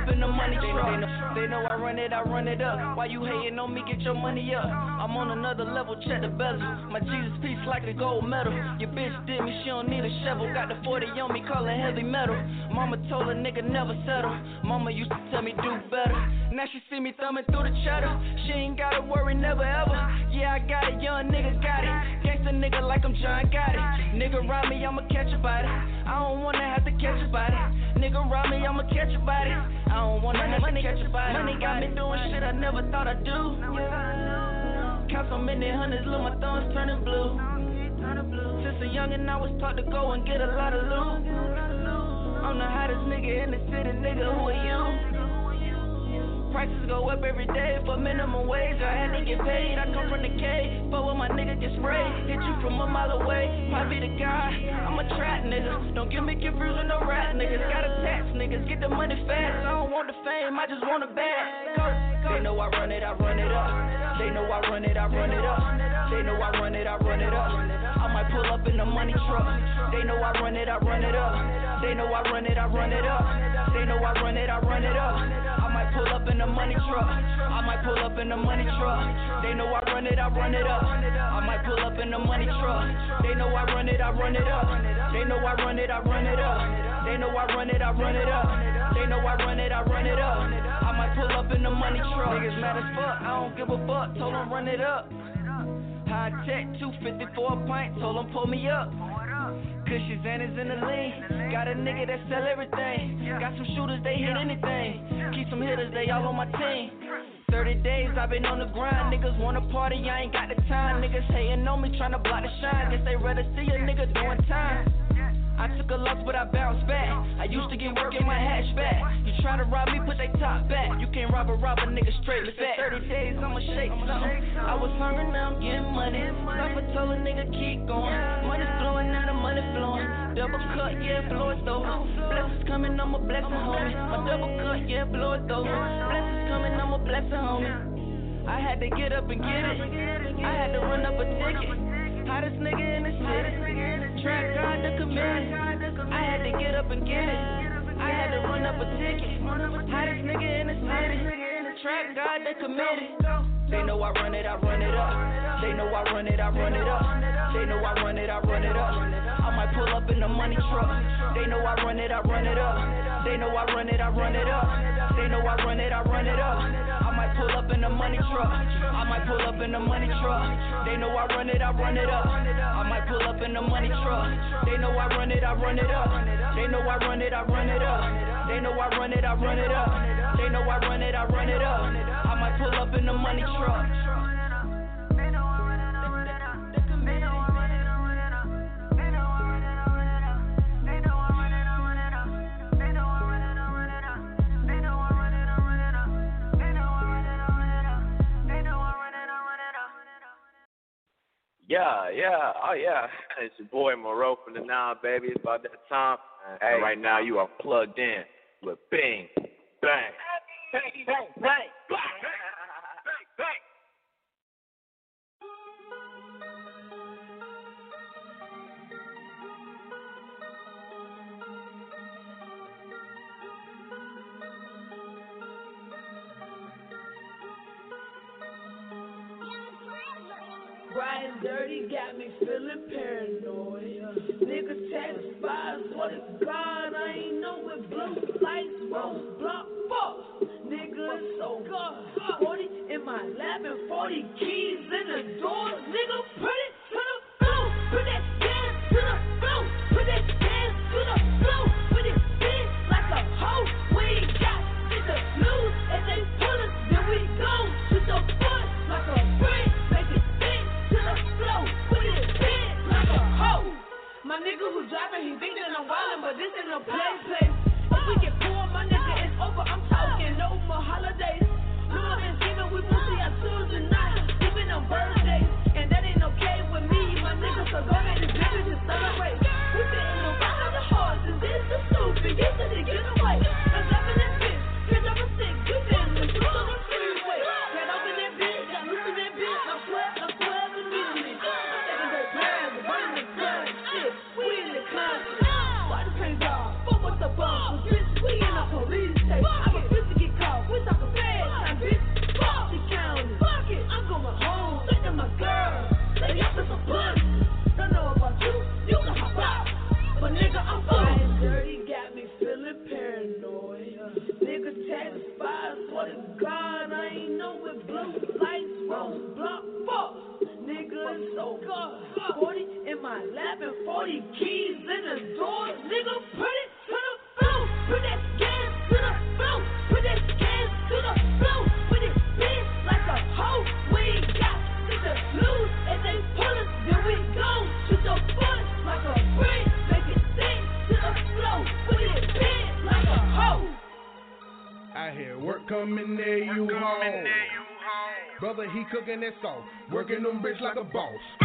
Up in the money truck. They know, they know I run it, I run it up. Why you hating on me? Get your money up. I'm on another level, check the bezel. My Jesus piece like a gold medal. Your bitch did me, she don't need a shovel. Got the 40 on me, call it heavy metal. Mama told a nigga never settle. Mama used to tell me do better. Now she see me thumbing through the cheddar. She ain't gotta worry, never ever. Yeah, I got it, young nigga got it. Gangsta nigga like I'm John got it. Nigga round me, I'ma catch a body. I don't wanna have to catch a body. Nigga round me, I'ma catch a body. I don't wanna have to catch a body. Money got me doing shit I never thought I'd do. Count so many hundreds, look, my thumbs turning blue. Since a youngin', I was taught to go and get a lot of loot. I'm the hottest nigga in the city, nigga, who are you? Prices go up every day for minimum wage. I had to get paid. I come from the K, but when my nigga get sprayed, hit you from a mile away. Be the guy. I'm a trap nigga. Don't get me confused with no rap niggas. Got a tax niggas. Get the money fast. I don't want the fame. I just want a bag. They know I run it. I run it up. They know I run it. I run it up. They know I run it. I run it up. I might pull up in the money truck. They know I run it. I run it up. They know I run it, I run it up. They know I run it, I run it up. Pull up in the money truck. I might pull up in the money truck. They know I run it, I run it up. I might pull up in the money truck. They know I run it, I run it up. They know I run it, I run it up. They know I run it, I run it up. They know I run it, I run it up. I might pull up in the money truck. Niggas mad as fuck, I don't give a fuck. Told them run it up. High tech, 254 a pint, told them pull me up. Cushy Xana's in the lean. Got a nigga that sell everything. Got some shooters, they hit anything. Keep some hitters, they all on my team. 30 days I've been on the grind. Niggas wanna party, I ain't got the time. Niggas hating on me, tryna block the shine. Guess they rather see a nigga doing time. I took a loss, but I bounced back. I used to get work in my hatchback. You try to rob me, put they top back. You can't rob a robber, nigga straight fat. 30 days, I'ma shake something. I was hungry, now I'm getting money. Papa told a nigga keep going. Money's flowing, now the money flowing. Double cut, yeah, blow it though. Blessings coming, I'm a blessing, homie. My double cut, yeah, blow it though. Blessings coming, I'm a blessing, homie. I had to get up and get it. I had to run up a ticket. Hottest nigga in the city. Trap God the committee. I had to get up and get it. I had to run up a ticket. Hottest nigga in the city. Trap God the committee. They know I run it, I run it up. They know I run it, I run it up. They know I run it, I run it up. I might pull up in the money truck. They know I run it, I run it up. They know I run it, I run it up. They know I run it, I run it up. Pull up in the money truck. I might pull up in the money truck. They know I run it, I run it up. I might pull up in the money truck. They know I run it, I run it up. They know I run it, I run it up. They know I run it, I run it up. They know I run it, I run it up. I might pull up in the money truck.
Yeah, yeah, oh yeah. It's your boy Moreau from the Nine, baby. It's about that time. And right now you are plugged in with Bing. Bang, bang, bang, bang, bang,
Riding dirty got me feeling paranoid. Nigga satisfied, swear to God, I ain't know it blue lights won't block. Fuck, nigga, it's so good. 40 in my lap and 40 keys in the door. Nigga, put
Cooking that sauce, working them bitch like a boss.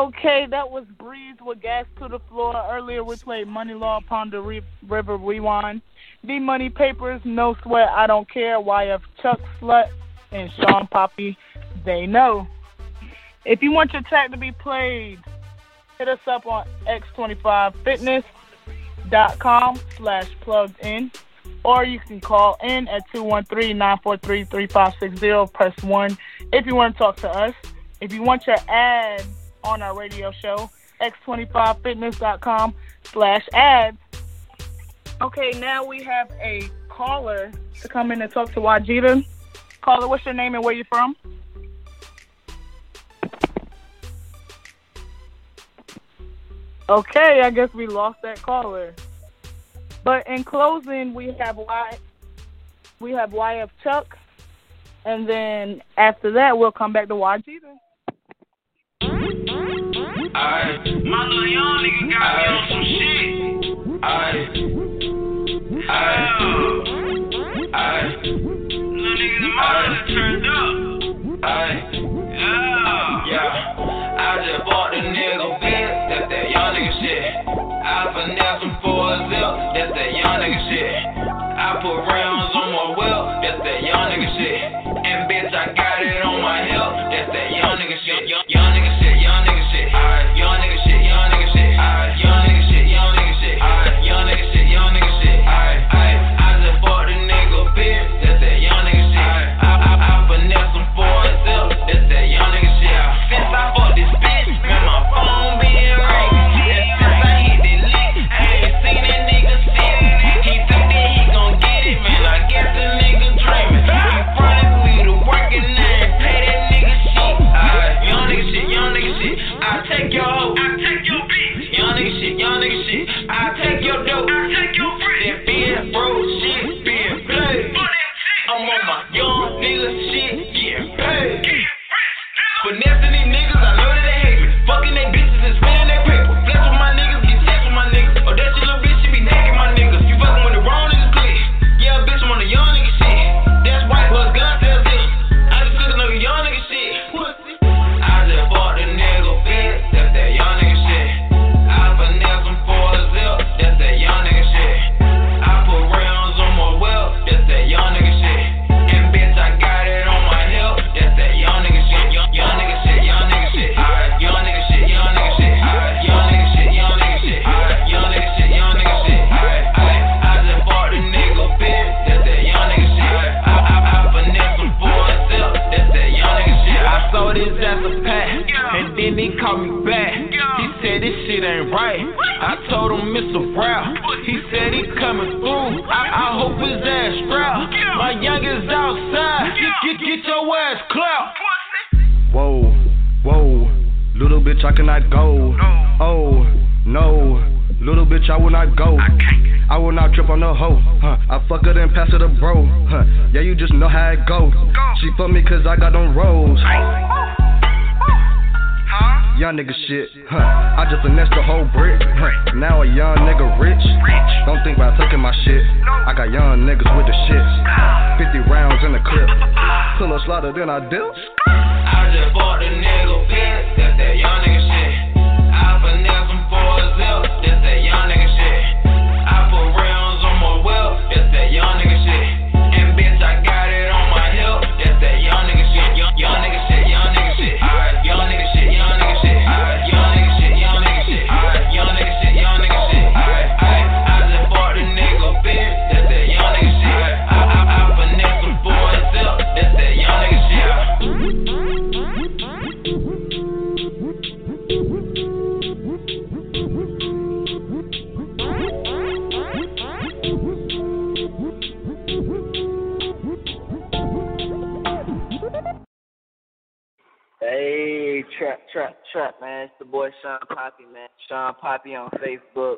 Okay, that was Breeze with Gas to the Floor. Earlier we played Money Law upon the Re- River Rewind. The Money Papers, No Sweat, I Don't Care, YF Chuck Slut, and Sean Poppy, They Know. If you want your track to be played, hit us up on x25fitness.com slash plugged in. Or you can call in at 213-943-3560. Press 1 if you want to talk to us. If you want your ad on our radio show, x25fitness.com slash ads. Okay, now we have a caller to come in and talk to YGEETA. Caller, what's your name and where you from? Okay, I guess we lost that caller. But in closing, we have Y, we have YF Chuck, and then after that, we'll come back to YGEETA.
Alright. My little young nigga got me on some shit. Alright. Alright. Alright. Little in my hood turned up. Alright. Yeah. Yeah. I just bought the nigga bitch. That's that young nigga shit. I finesse him for a zip. That's that young nigga shit. I put rounds on my wheel. That's that young nigga shit. And bitch, I got it on my hip. That's that young nigga shit. Young nigga Get, get,
your ass clapped.
Whoa, whoa, little bitch, I cannot go. Oh, no, little bitch, I will not go. I will not trip on the hoe. Huh. I fuck her then pass her the bro. Huh. Yeah, you just know how it go. She fuck me cause I got them rolls. Young nigga shit, huh? I just finessed the whole brick. Now a young nigga rich. Don't think about taking my shit. I got young niggas with the shit. 50 rounds in the clip. Pull a slaughter, then I dip.
I just bought the nigga
man. It's the boy Sean Poppy, man. Sean Poppy on Facebook.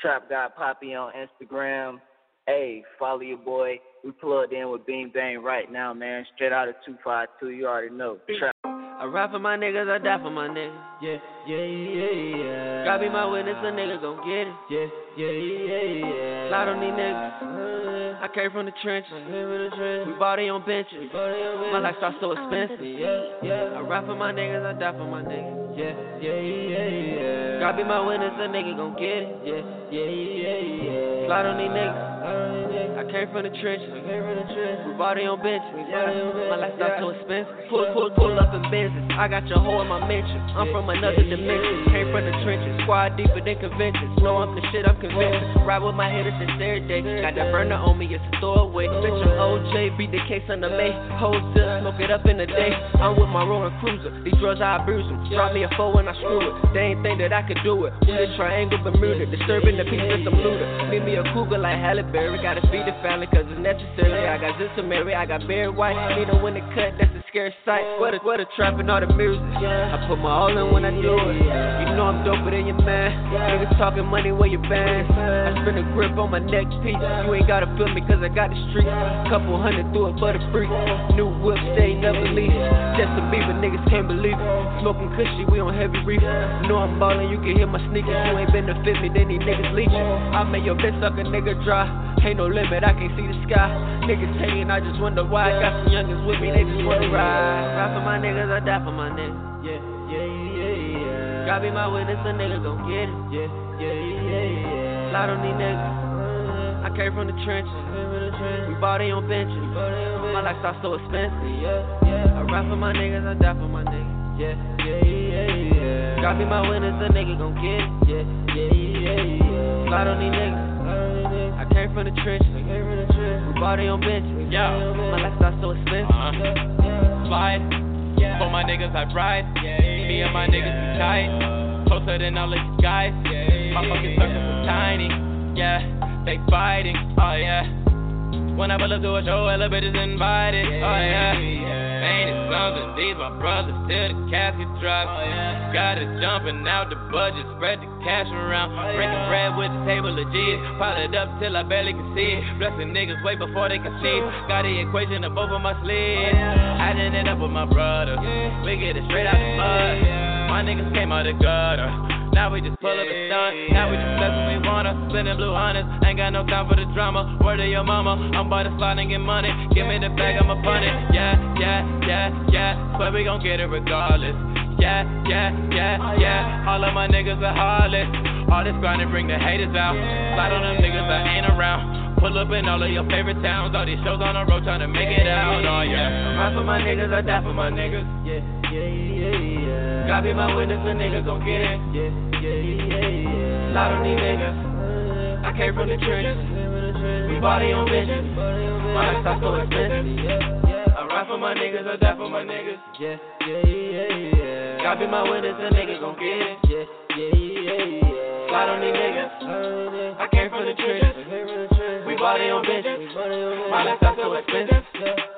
Trap God Poppy on Instagram. Hey, follow your boy. We plugged in with Bing Bang right now, man. Straight out of 252. You already know. Trap.
I ride for my niggas, I die for my niggas. Yeah, yeah, yeah, yeah. God be my witness, a nigga gon' get it. Yeah, yeah, yeah, yeah. Slide on these niggas. Uh-huh. I came from the trenches. We body on benches. My lifestyle so expensive. Yeah, yeah. I ride for my niggas, I die for my niggas. Yeah, yeah, yeah, yeah. God be my witness, a nigga gon' get it. Yeah, yeah, yeah, yeah. Slide on these niggas. I came from the trenches. We body on benches. My lifestyle so expensive. Pull, pull, pull up in business. I got your hoe in my mention. I'm from another dimension. Came from the trenches. Squad deeper than conventions. Know I'm the shit, I'm convinced. Ride with my hitters since every day. Got that burner on me, it's a throwaway. Bitch, I'm OJ. Beat the case on the May. Hold till smoke it up in the day. I'm with my rolling cruiser. These drugs, I abuse them. Drop me a four when I screw it. They ain't think that I could do it. We the triangle Bermuda. Disturbing the peace, it's a looter. Meet me a cougar like Halle Berry. Gotta feed the family cause it's necessary. I got to Mary, I got Barry White. Need a when it cut, that's a scary sight. What a, what a trap and all the music. I put my all in when I do You know I'm doper than your man. Niggas talking money where you bands. I spin a grip on my neck piece. You ain't gotta feel me cause I got the street. Couple hundred through it for the free. New whip, stay never leave. just Justin Bieber, niggas can't believe it. Smoking cushy, we on heavy reef. Know I'm ballin', you can hear my sneakers. You ain't been to fit me, then these niggas leeching. I made your bitch suck a nigga dry. Ain't no limit, I can't see the sky. Niggas hating, I just wonder why. Got some youngins with me, they just wanna ride. Ride for my niggas, I die for my niggas. Yeah, yeah, yeah. God be my witness, a nigga gon' get it. Yeah, yeah, yeah, yeah. Slide on these niggas. I came from the trenches. We body on benches. My lifestyle so expensive. Yeah, yeah. I ride for my niggas, I die for my niggas. Yeah, yeah, yeah, yeah. God be my witness, a nigga gon' get it. Yeah, yeah, yeah, yeah. Slide on these niggas. I came from the trenches. We body on benches.
Yeah.
My lifestyle so expensive.
Uh-huh. Slide. For my niggas, I ride. Me and my niggas be tight. Closer than all of these guys. My fucking circles is tiny. Yeah. They fighting. Oh yeah. Whenever I to a show, elevators invited. Oh yeah. Ain't it something? These my brothers till the casket drops. Oh, Got it jumping out the budget, spread the cash around. Oh, Breaking bread with the table of G's. Pile it up till I barely can see it. Blessing niggas way before they can see. Got the equation of both of my oh, sleeves. Adding it up with my brother. We get it straight out the mud. My niggas came out the gutter. Now we just pull up and stunt. Now we just bless when we wanna. Spending blue hundreds. Ain't got no time for the drama. Word of your mama. I'm about to slide and get money. Give me the bag, I'ma punt it. Yeah, yeah, yeah, yeah. But we gon' get it regardless. Yeah, yeah, yeah, yeah. All of my niggas are heartless. All this grinding bring the haters out. Slide on them niggas that ain't around. Pull up in all of your favorite towns. All these shows on the road trying to make it out. Oh yeah.
Ride for my niggas, I die for my niggas. Yeah, yeah, yeah, yeah. God be my witness, a nigga gon' get it. Yeah, yeah, yeah, yeah. Slide on these niggas. I came from the trenches. We body on benches. My lifestyle so expensive. I ride for my niggas, I die for my niggas. Yeah, yeah, yeah, yeah. God be my witness, a nigga gon' get it. Yeah, yeah, yeah, yeah. Slide on these niggas. I came from the trenches. We body on benches. My lifestyle so expensive.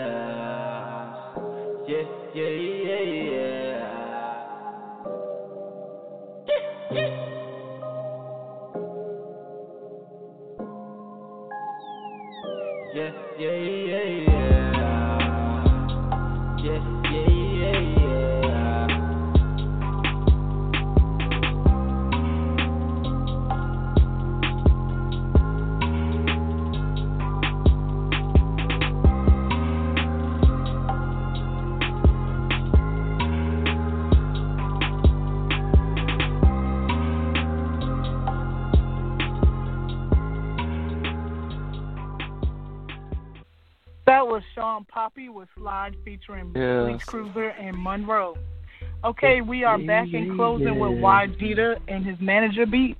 That was Sean Poppy with Slide featuring
Yeah.
Bleach Cruiser and Monroe. Okay, we are back in closing with YGEETA and his manager beats.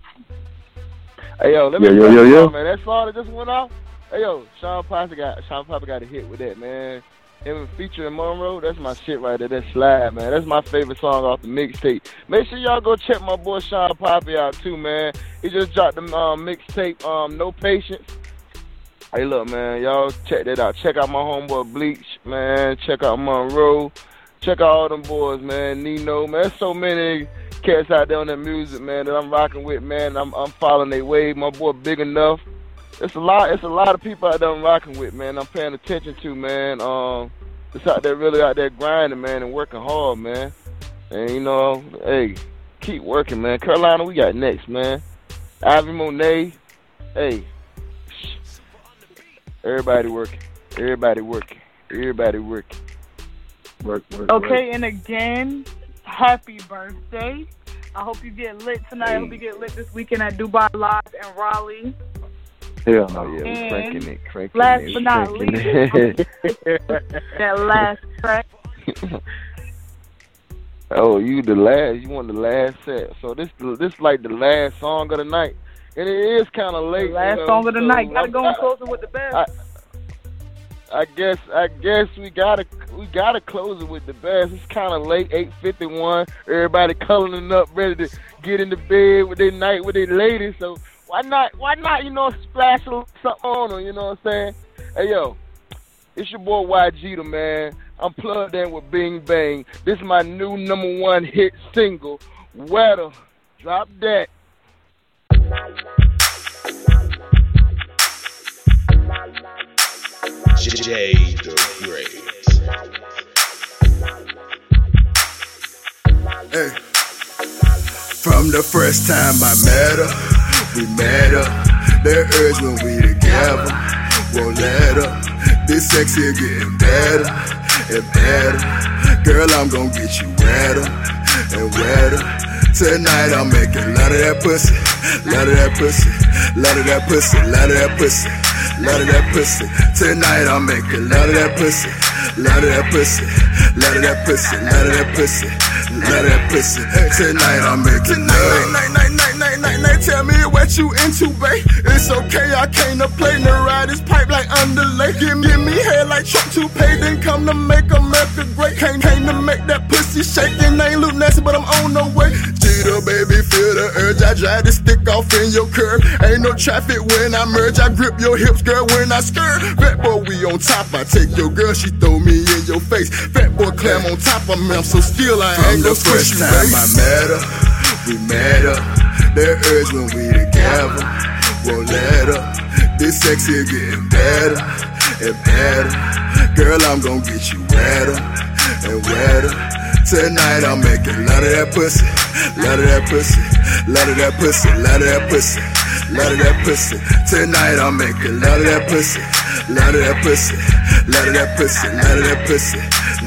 Hey yo, let me
Yo, yo,
tell
yo,
you
yo.
man. That song that just went off. Hey yo, Sean Poppy got Sean Poppy got a hit with that man. and featuring Monroe, that's my shit right there. That slide, man. That's my favorite song off the mixtape. Make sure y'all go check my boy Sean Poppy out too, man. He just dropped the um, mixtape, um, No Patience. Hey, look, man, y'all check that out. Check out my homeboy Bleach, man. Check out Monroe. Check out all them boys, man. Nino, man. There's so many cats out there on that music, man, that I'm rocking with, man. I'm I'm following their way. My boy Big Enough. It's a lot. It's a lot of people out there I'm rocking with, man. I'm paying attention to, man. Um, it's out there really out there grinding, man, and working hard, man. And you know, hey, keep working, man. Carolina, we got next, man. Ivy Monet, hey, everybody working, everybody working, everybody working. Work, work,
Okay, and again, happy birthday. I hope you get lit tonight. I hope you get lit this weekend at Dubai Live and Raleigh.
Hell no, yeah, we
And
cranking it, cranking
last
it,
but not least,
it.
that last track.
oh, you the last? You want the last set? So this this like the last song of the night, and it is kind of late.
Last
you know,
song of the
so
night. Gotta go and close it with the best.
I, I guess I guess we gotta we gotta close it with the best. It's kind of late, eight fifty one. Everybody cuddling up, ready to get into bed with their night with their ladies. So why not? Why not? You know, splash a little something on them. You know what I'm saying? Hey yo, it's your boy YG the man. I'm plugged in with Bing Bang. This is my new number one hit single, Wetter. Drop that.
The Great.
Hey. From the first time I met her, we met her. That urge when we together, won't let her. This sex here getting better and better. Girl, I'm gonna get you wetter and wetter. Tonight I'm making lot of that pussy, lot of that pussy, lot of that pussy, lot of that pussy, lot of that pussy. Tonight I'm making lot of that pussy, lot of that pussy, lot of that pussy, lot of that pussy, lot of that pussy. Tonight I'm making love. Night, night, night, night, night, night. Tell me what you into, babe. It's okay, I came to play. No ride this pipe like underlay. Give me, give me head like Chuck Toupee. Then come to make America great. Came, came to make that pussy shake. And ain't look nasty, but I'm on the way. Cheetah, baby, feel the urge. I drive the stick off in your curve. Ain't no traffic when I merge. I grip your hips, girl, when I skirt. Fat boy, we on top. I take your girl, she throw me in your face. Fat boy, clam on top of me. I'm so still, I ain't
From
no
the first time
babe.
I
met her, we met her. That urge when we together, won't let her. This sex here getting better and better. Girl, I'm gonna get you wetter and wetter. Tonight I'm making lot of that pussy, lot of that pussy, lot of that pussy, lot of that pussy, lot of that pussy. Tonight I'm making lot of that pussy, lot of that pussy, lot of that pussy, lot of that pussy,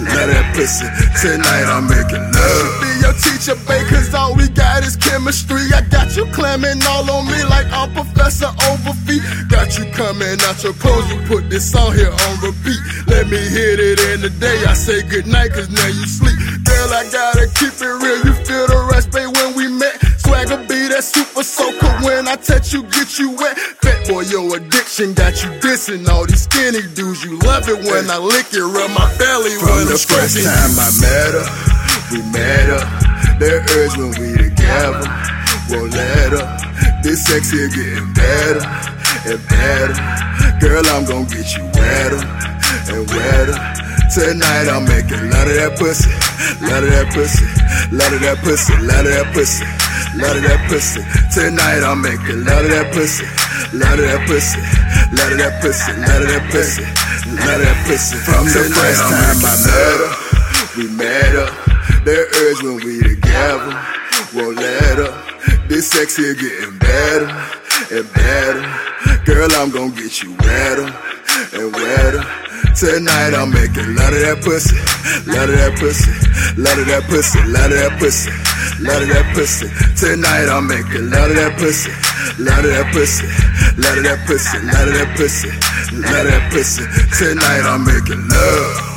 lot of that pussy. Tonight I'm making love. Be your teacher, babe, cause all we got is chemistry. I got you clamming all on me like I'm Professor Overfeet. Got you coming out your clothes, you put this song here on repeat. Let me hit it in the day. I say goodnight, cause now you sleep. Girl, I gotta keep it real. You feel the rush, babe, when we met. Swagger be that super soaker. When I touch you, get you wet. Fat boy, your addiction got you dissing all these skinny dudes. You love it when I lick it, rub my belly
From
when
the
I'm
first time. I
met her, we met her. That urge when we together, won't let her. This sex here getting better and better. Girl, I'm gonna get you wetter and wetter. Tonight I'm making lot of that pussy, lot of that pussy, lot of that pussy, lot of that pussy, lot of that pussy. Tonight I'm making lot of that pussy, lot of that pussy, lot of that pussy, lot of that pussy, lot of that pussy.
From the first time I met
her, We met her, that urge when we together, won't let her. This sex here getting better and better. Girl, I'm gonna get you wetter and wetter. Tonight I'm making lot of that pussy, lot of that pussy, lot of that pussy, lot of that pussy, lot of that pussy. Tonight I'm making lot of that pussy, lot of that pussy, lot of that pussy, lot of that pussy, lot of that pussy. Tonight I'm making love.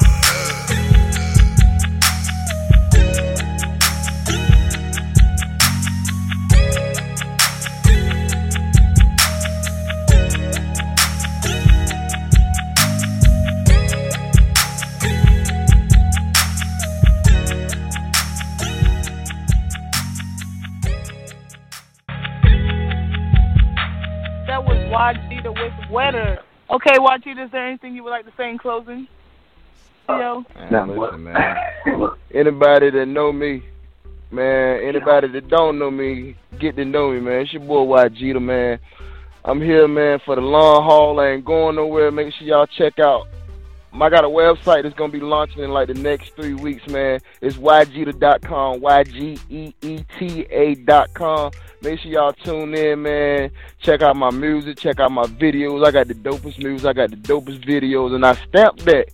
Okay, Wajid, is there anything you would like to say in closing? Uh, Yo.
Man, listen, man. Anybody that know me, man, anybody that don't know me, get to know me, man. It's your boy YG, man. I'm here, man, for the long haul. I ain't going nowhere. Make sure y'all check out. I got a website that's gonna be launching in like the next three weeks, man. It's ygeeta.com, y g e e t a dot com. Make sure y'all tune in, man. Check out my music, check out my videos. I got the dopest music, I got the dopest videos, and I stamped that.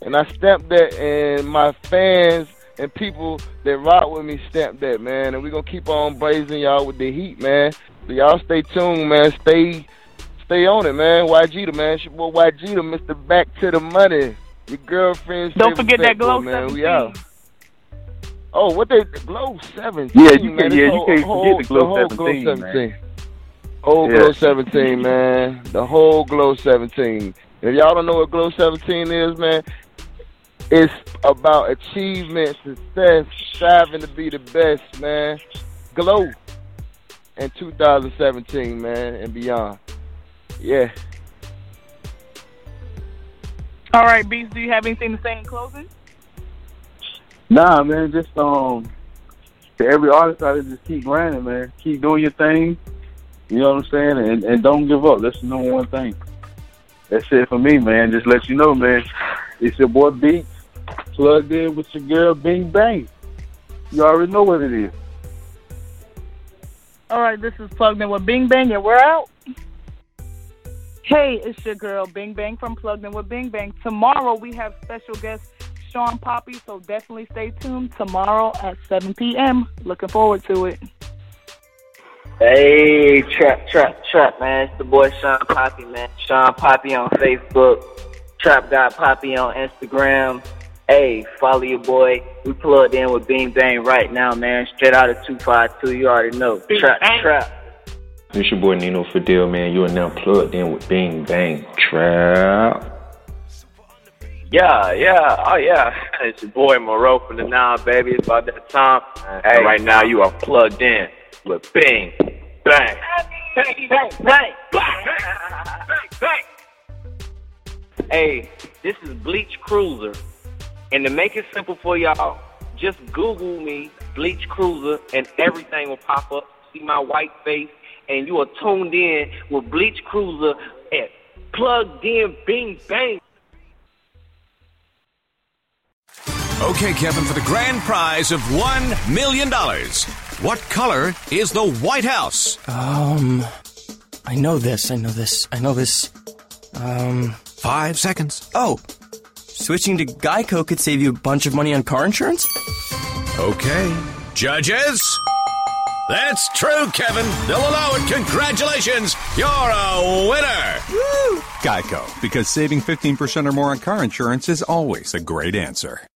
And I stamped that, and my fans and people that rock with me stamped that, man. And we're gonna keep on blazing y'all with the heat, man. So y'all stay tuned, man. Stay stay on it, man. YG the man. It's your boy YG the Mr. Back to the Money. Your girlfriend's
Don't forget that Glow
man.
17.
We out. Oh, what they Glow 17?
Yeah, you
man.
can't-
This
yeah, you
whole-
can't
whole-
forget the Glow
whole
17,
Glow
man.
17. Whole
Yeah.
Glow 17, man. The whole Glow 17. If y'all don't know what Glow 17 is, man, it's about achievement, success, striving to be the best, man. Glow in 2017, man, and beyond. Yeah.
All right, Beast, do you have anything to say in closing?
Nah, man, just um, to every artist out there, just keep grinding, man. Keep doing your thing. You know what I'm saying? And and don't give up. That's the number one thing. That's it for me, man. Just let you know, man. It's your boy Beats plugged in with your girl Bing Bang. You already know what it is.
All right, this is Plugged In with Bing Bang, and we're out. Hey, it's your girl Bing Bang from Plugged In with Bing Bang. Tomorrow we have special guest Sean Poppy, so definitely stay tuned tomorrow at 7 p.m. Looking forward to it.
Hey, trap, trap, trap, man. It's the boy Sean Poppy, man. Sean Poppy on Facebook. Trap God Poppy on Instagram. Hey, follow your boy. We plugged in with Bing Bang right now, man. Straight out of 252. You already know. Trap, trap.
It's your boy Nino Fidel, man. You are now plugged in with Bing Bang Trap.
Yeah, yeah, oh yeah. It's your boy Moreau from the Now, baby. It's about that time. Hey, right now you are plugged in with Bing Bang.
Bang, bang, bang, bang, bang. Hey, this is Bleach Cruiser. And to make it simple for y'all, just Google me, Bleach Cruiser, and everything will pop up. See my white face, and you are tuned in with Bleach Cruiser at Plugged In Bing Bang.
Okay, Kevin, for the grand prize of $1 million. What color is the White House?
Um, I know this. I know this. I know this. Um,
five seconds.
Oh, switching to Geico could save you a bunch of money on car insurance.
Okay. Judges? That's true, Kevin. They'll allow it. Congratulations. You're a winner.
Geico, because saving 15% or more on car insurance is always a great answer.